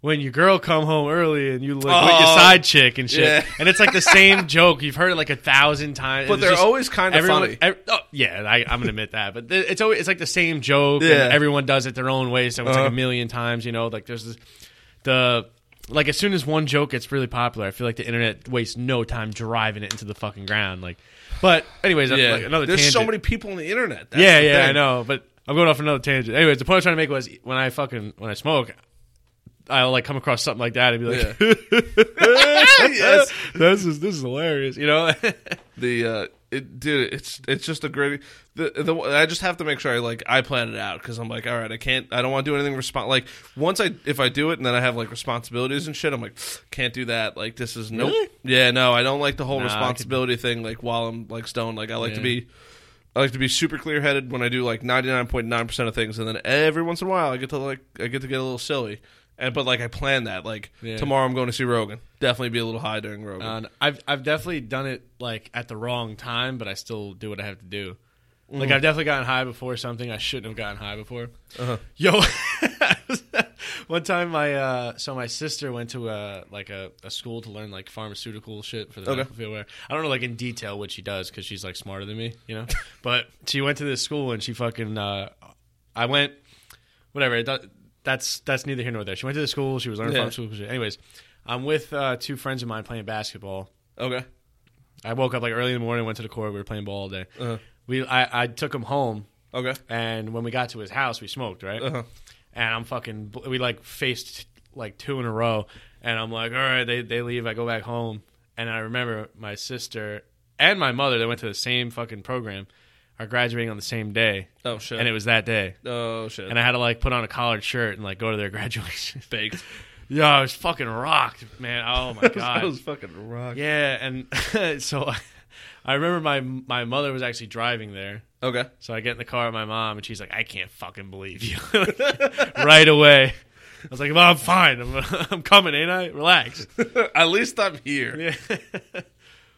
When your girl come home early and you like with your Oh, side chick and shit, yeah. and it's like the (laughs) same joke you've heard it like a thousand times. but they're just- always kind of everyone, funny. ev- oh, yeah, I, I'm gonna admit that, but it's always it's like the same joke. and Yeah. everyone does it their own way, so it's like Uh-huh. a million times. You know, like there's this, the like as soon as one joke gets really popular, I feel like the internet wastes no time driving it into the fucking ground. Like, but anyways, yeah, like another there's so many people on the internet. That's yeah, the yeah, I know, but I'm going off another tangent. Anyways, the point I was trying to make was when I fucking when I smoke. I'll like come across something like that and be like, (laughs) (laughs) yes. "This is this is hilarious," you know? (laughs) The uh, it, dude, it's it's just a great. The, the I just have to make sure I like I plan it out because I'm like, all right, I can't, I don't want to do anything. Respon like once I if I do it and then I have like responsibilities and shit, I'm like, can't do that. Like this is nope. Really? Yeah, no, I don't like the whole Nah, I could- responsibility thing. Like while I'm like stoned, like I like to Yeah. be. I like to be super clear headed when I do like ninety nine point nine percent of things, and then every once in a while I get to like I get to get a little silly, and but like I plan that like Yeah. tomorrow I'm going to see Rogan, definitely be a little high during Rogan. Uh, I've I've definitely done it like at the wrong time, but I still do what I have to do. Like I've definitely gotten high before something I shouldn't have gotten high before. Uh-huh. Yo, (laughs) (laughs) one time my uh, so my sister went to a like a, a school to learn like pharmaceutical shit for the Okay. medical field. Where I don't know like in detail what she does because she's like smarter than me, you know. (laughs) but she went to this school and she fucking uh, I went whatever. That's that's neither here nor there. She went to the school. She was learning Yeah. pharmaceutical shit. Anyways, I'm with uh, two friends of mine playing basketball. Okay. I woke up like early in the morning, went to the court. We were playing ball all day. Uh-huh. We I, I took him home, Okay. and when we got to his house, we smoked right. Uh-huh. And I'm fucking. We like faced like two in a row, and I'm like, all right, they they leave. I go back home, and I remember my sister and my mother. They went to the same fucking program, are graduating on the same day, Oh shit. and it was that day. oh shit. And I had to like put on a collared shirt and like go to their (laughs) graduation. baked. (laughs) Yo, I was fucking rocked, man. Oh my (laughs) god, god. was fucking rocked. Yeah, and so I, I remember my my mother was actually driving there. Okay. So I get in the car with my mom, and she's like, "I can't fucking believe you." (laughs) right away, I was like, "Well, I'm fine. I'm, (laughs) I'm coming, ain't I? Relax." (laughs) At least I'm here. Yeah.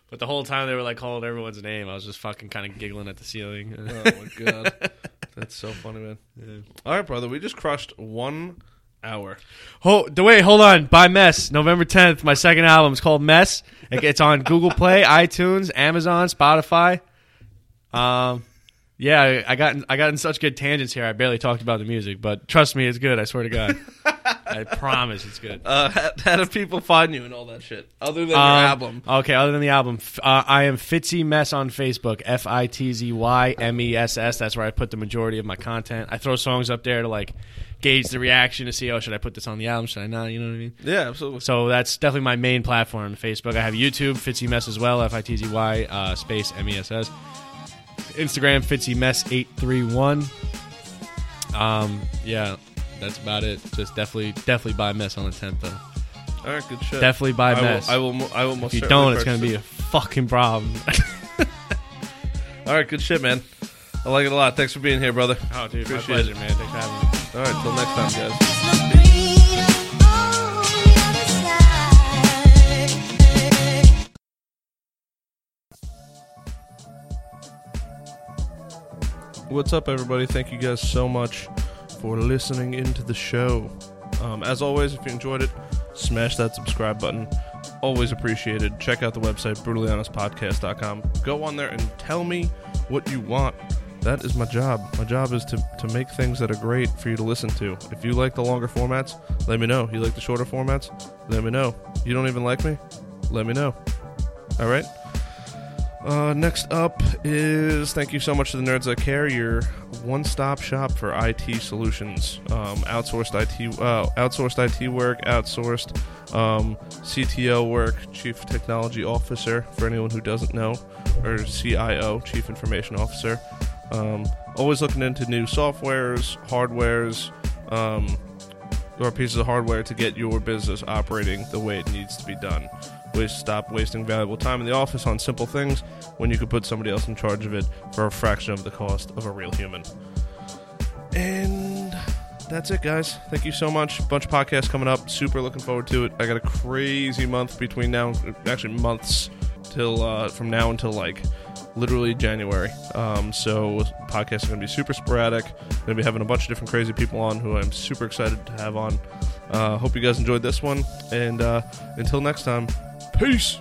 but the whole time they were like calling everyone's name, I was just fucking kind of giggling at the ceiling. Oh my god. That's so funny, man. All right, brother. We just crushed one hour. Oh, the wait, hold on. Buy Mess, November 10th. My second album is called Mess. It's on Google Play, iTunes, Amazon, Spotify. Um, yeah, I, I got in, I got in such good tangents here. I barely talked about the music, but trust me, it's good. I swear to God. (laughs) I promise it's good. Uh, how, how do people find you and all that shit? Other than your Um, album. Okay, other than the album, uh, I am Fitzy Mess on Facebook. F I T Z Y M E S S. That's where I put the majority of my content. I throw songs up there to like gauge the reaction to see, oh, should I put this on the album? Should I not? You know what I mean? Yeah, absolutely. So that's definitely my main platform, Facebook. I have YouTube, Fitzy Mess as well, F I T Z Y uh, space M E S S. Instagram, Fitzy Mess eight three one. Um, yeah, that's about it. Just definitely, definitely buy Mess on the tenth though. All right, good shit. Definitely buy I will, Mess. I will. mo- I will most if you don't, it's gonna purchase be a fucking problem. (laughs) All right, good shit, man. I like it a lot. Thanks for being here, brother. oh, dude, my Appreciate pleasure, man. Thanks for having me. All right, till next time, guys. What's up, everybody? Thank you guys so much for listening into the show. Um, as always, if you enjoyed it, smash that subscribe button. Always appreciated. Check out the website, brutallyhonestpodcast.com. Go on there and tell me what you want. That is my job. My job is to, to make things that are great for you to listen to. If you like the longer formats, let me know. You like the shorter formats? Let me know. You don't even like me? Let me know. All right? Uh, next up is thank you so much to the Nerds That Care, your one-stop shop for IT solutions, um, outsourced IT, uh, outsourced IT work, outsourced um, CTO work, Chief Technology Officer for anyone who doesn't know, or CIO, Chief Information Officer. Um, always looking into new softwares, hardwares, um, or pieces of hardware to get your business operating the way it needs to be done. Waste, stop wasting valuable time in the office on simple things when you could put somebody else in charge of it for a fraction of the cost of a real human. And that's it, guys. Thank you so much. Bunch of podcasts coming up. Super looking forward to it. I got a crazy month between now, actually months till uh, from now until like literally January. Um, so podcasts are going to be super sporadic. Going to be having a bunch of different crazy people on who I'm super excited to have on. Uh, hope you guys enjoyed this one. And uh, until next time, peace.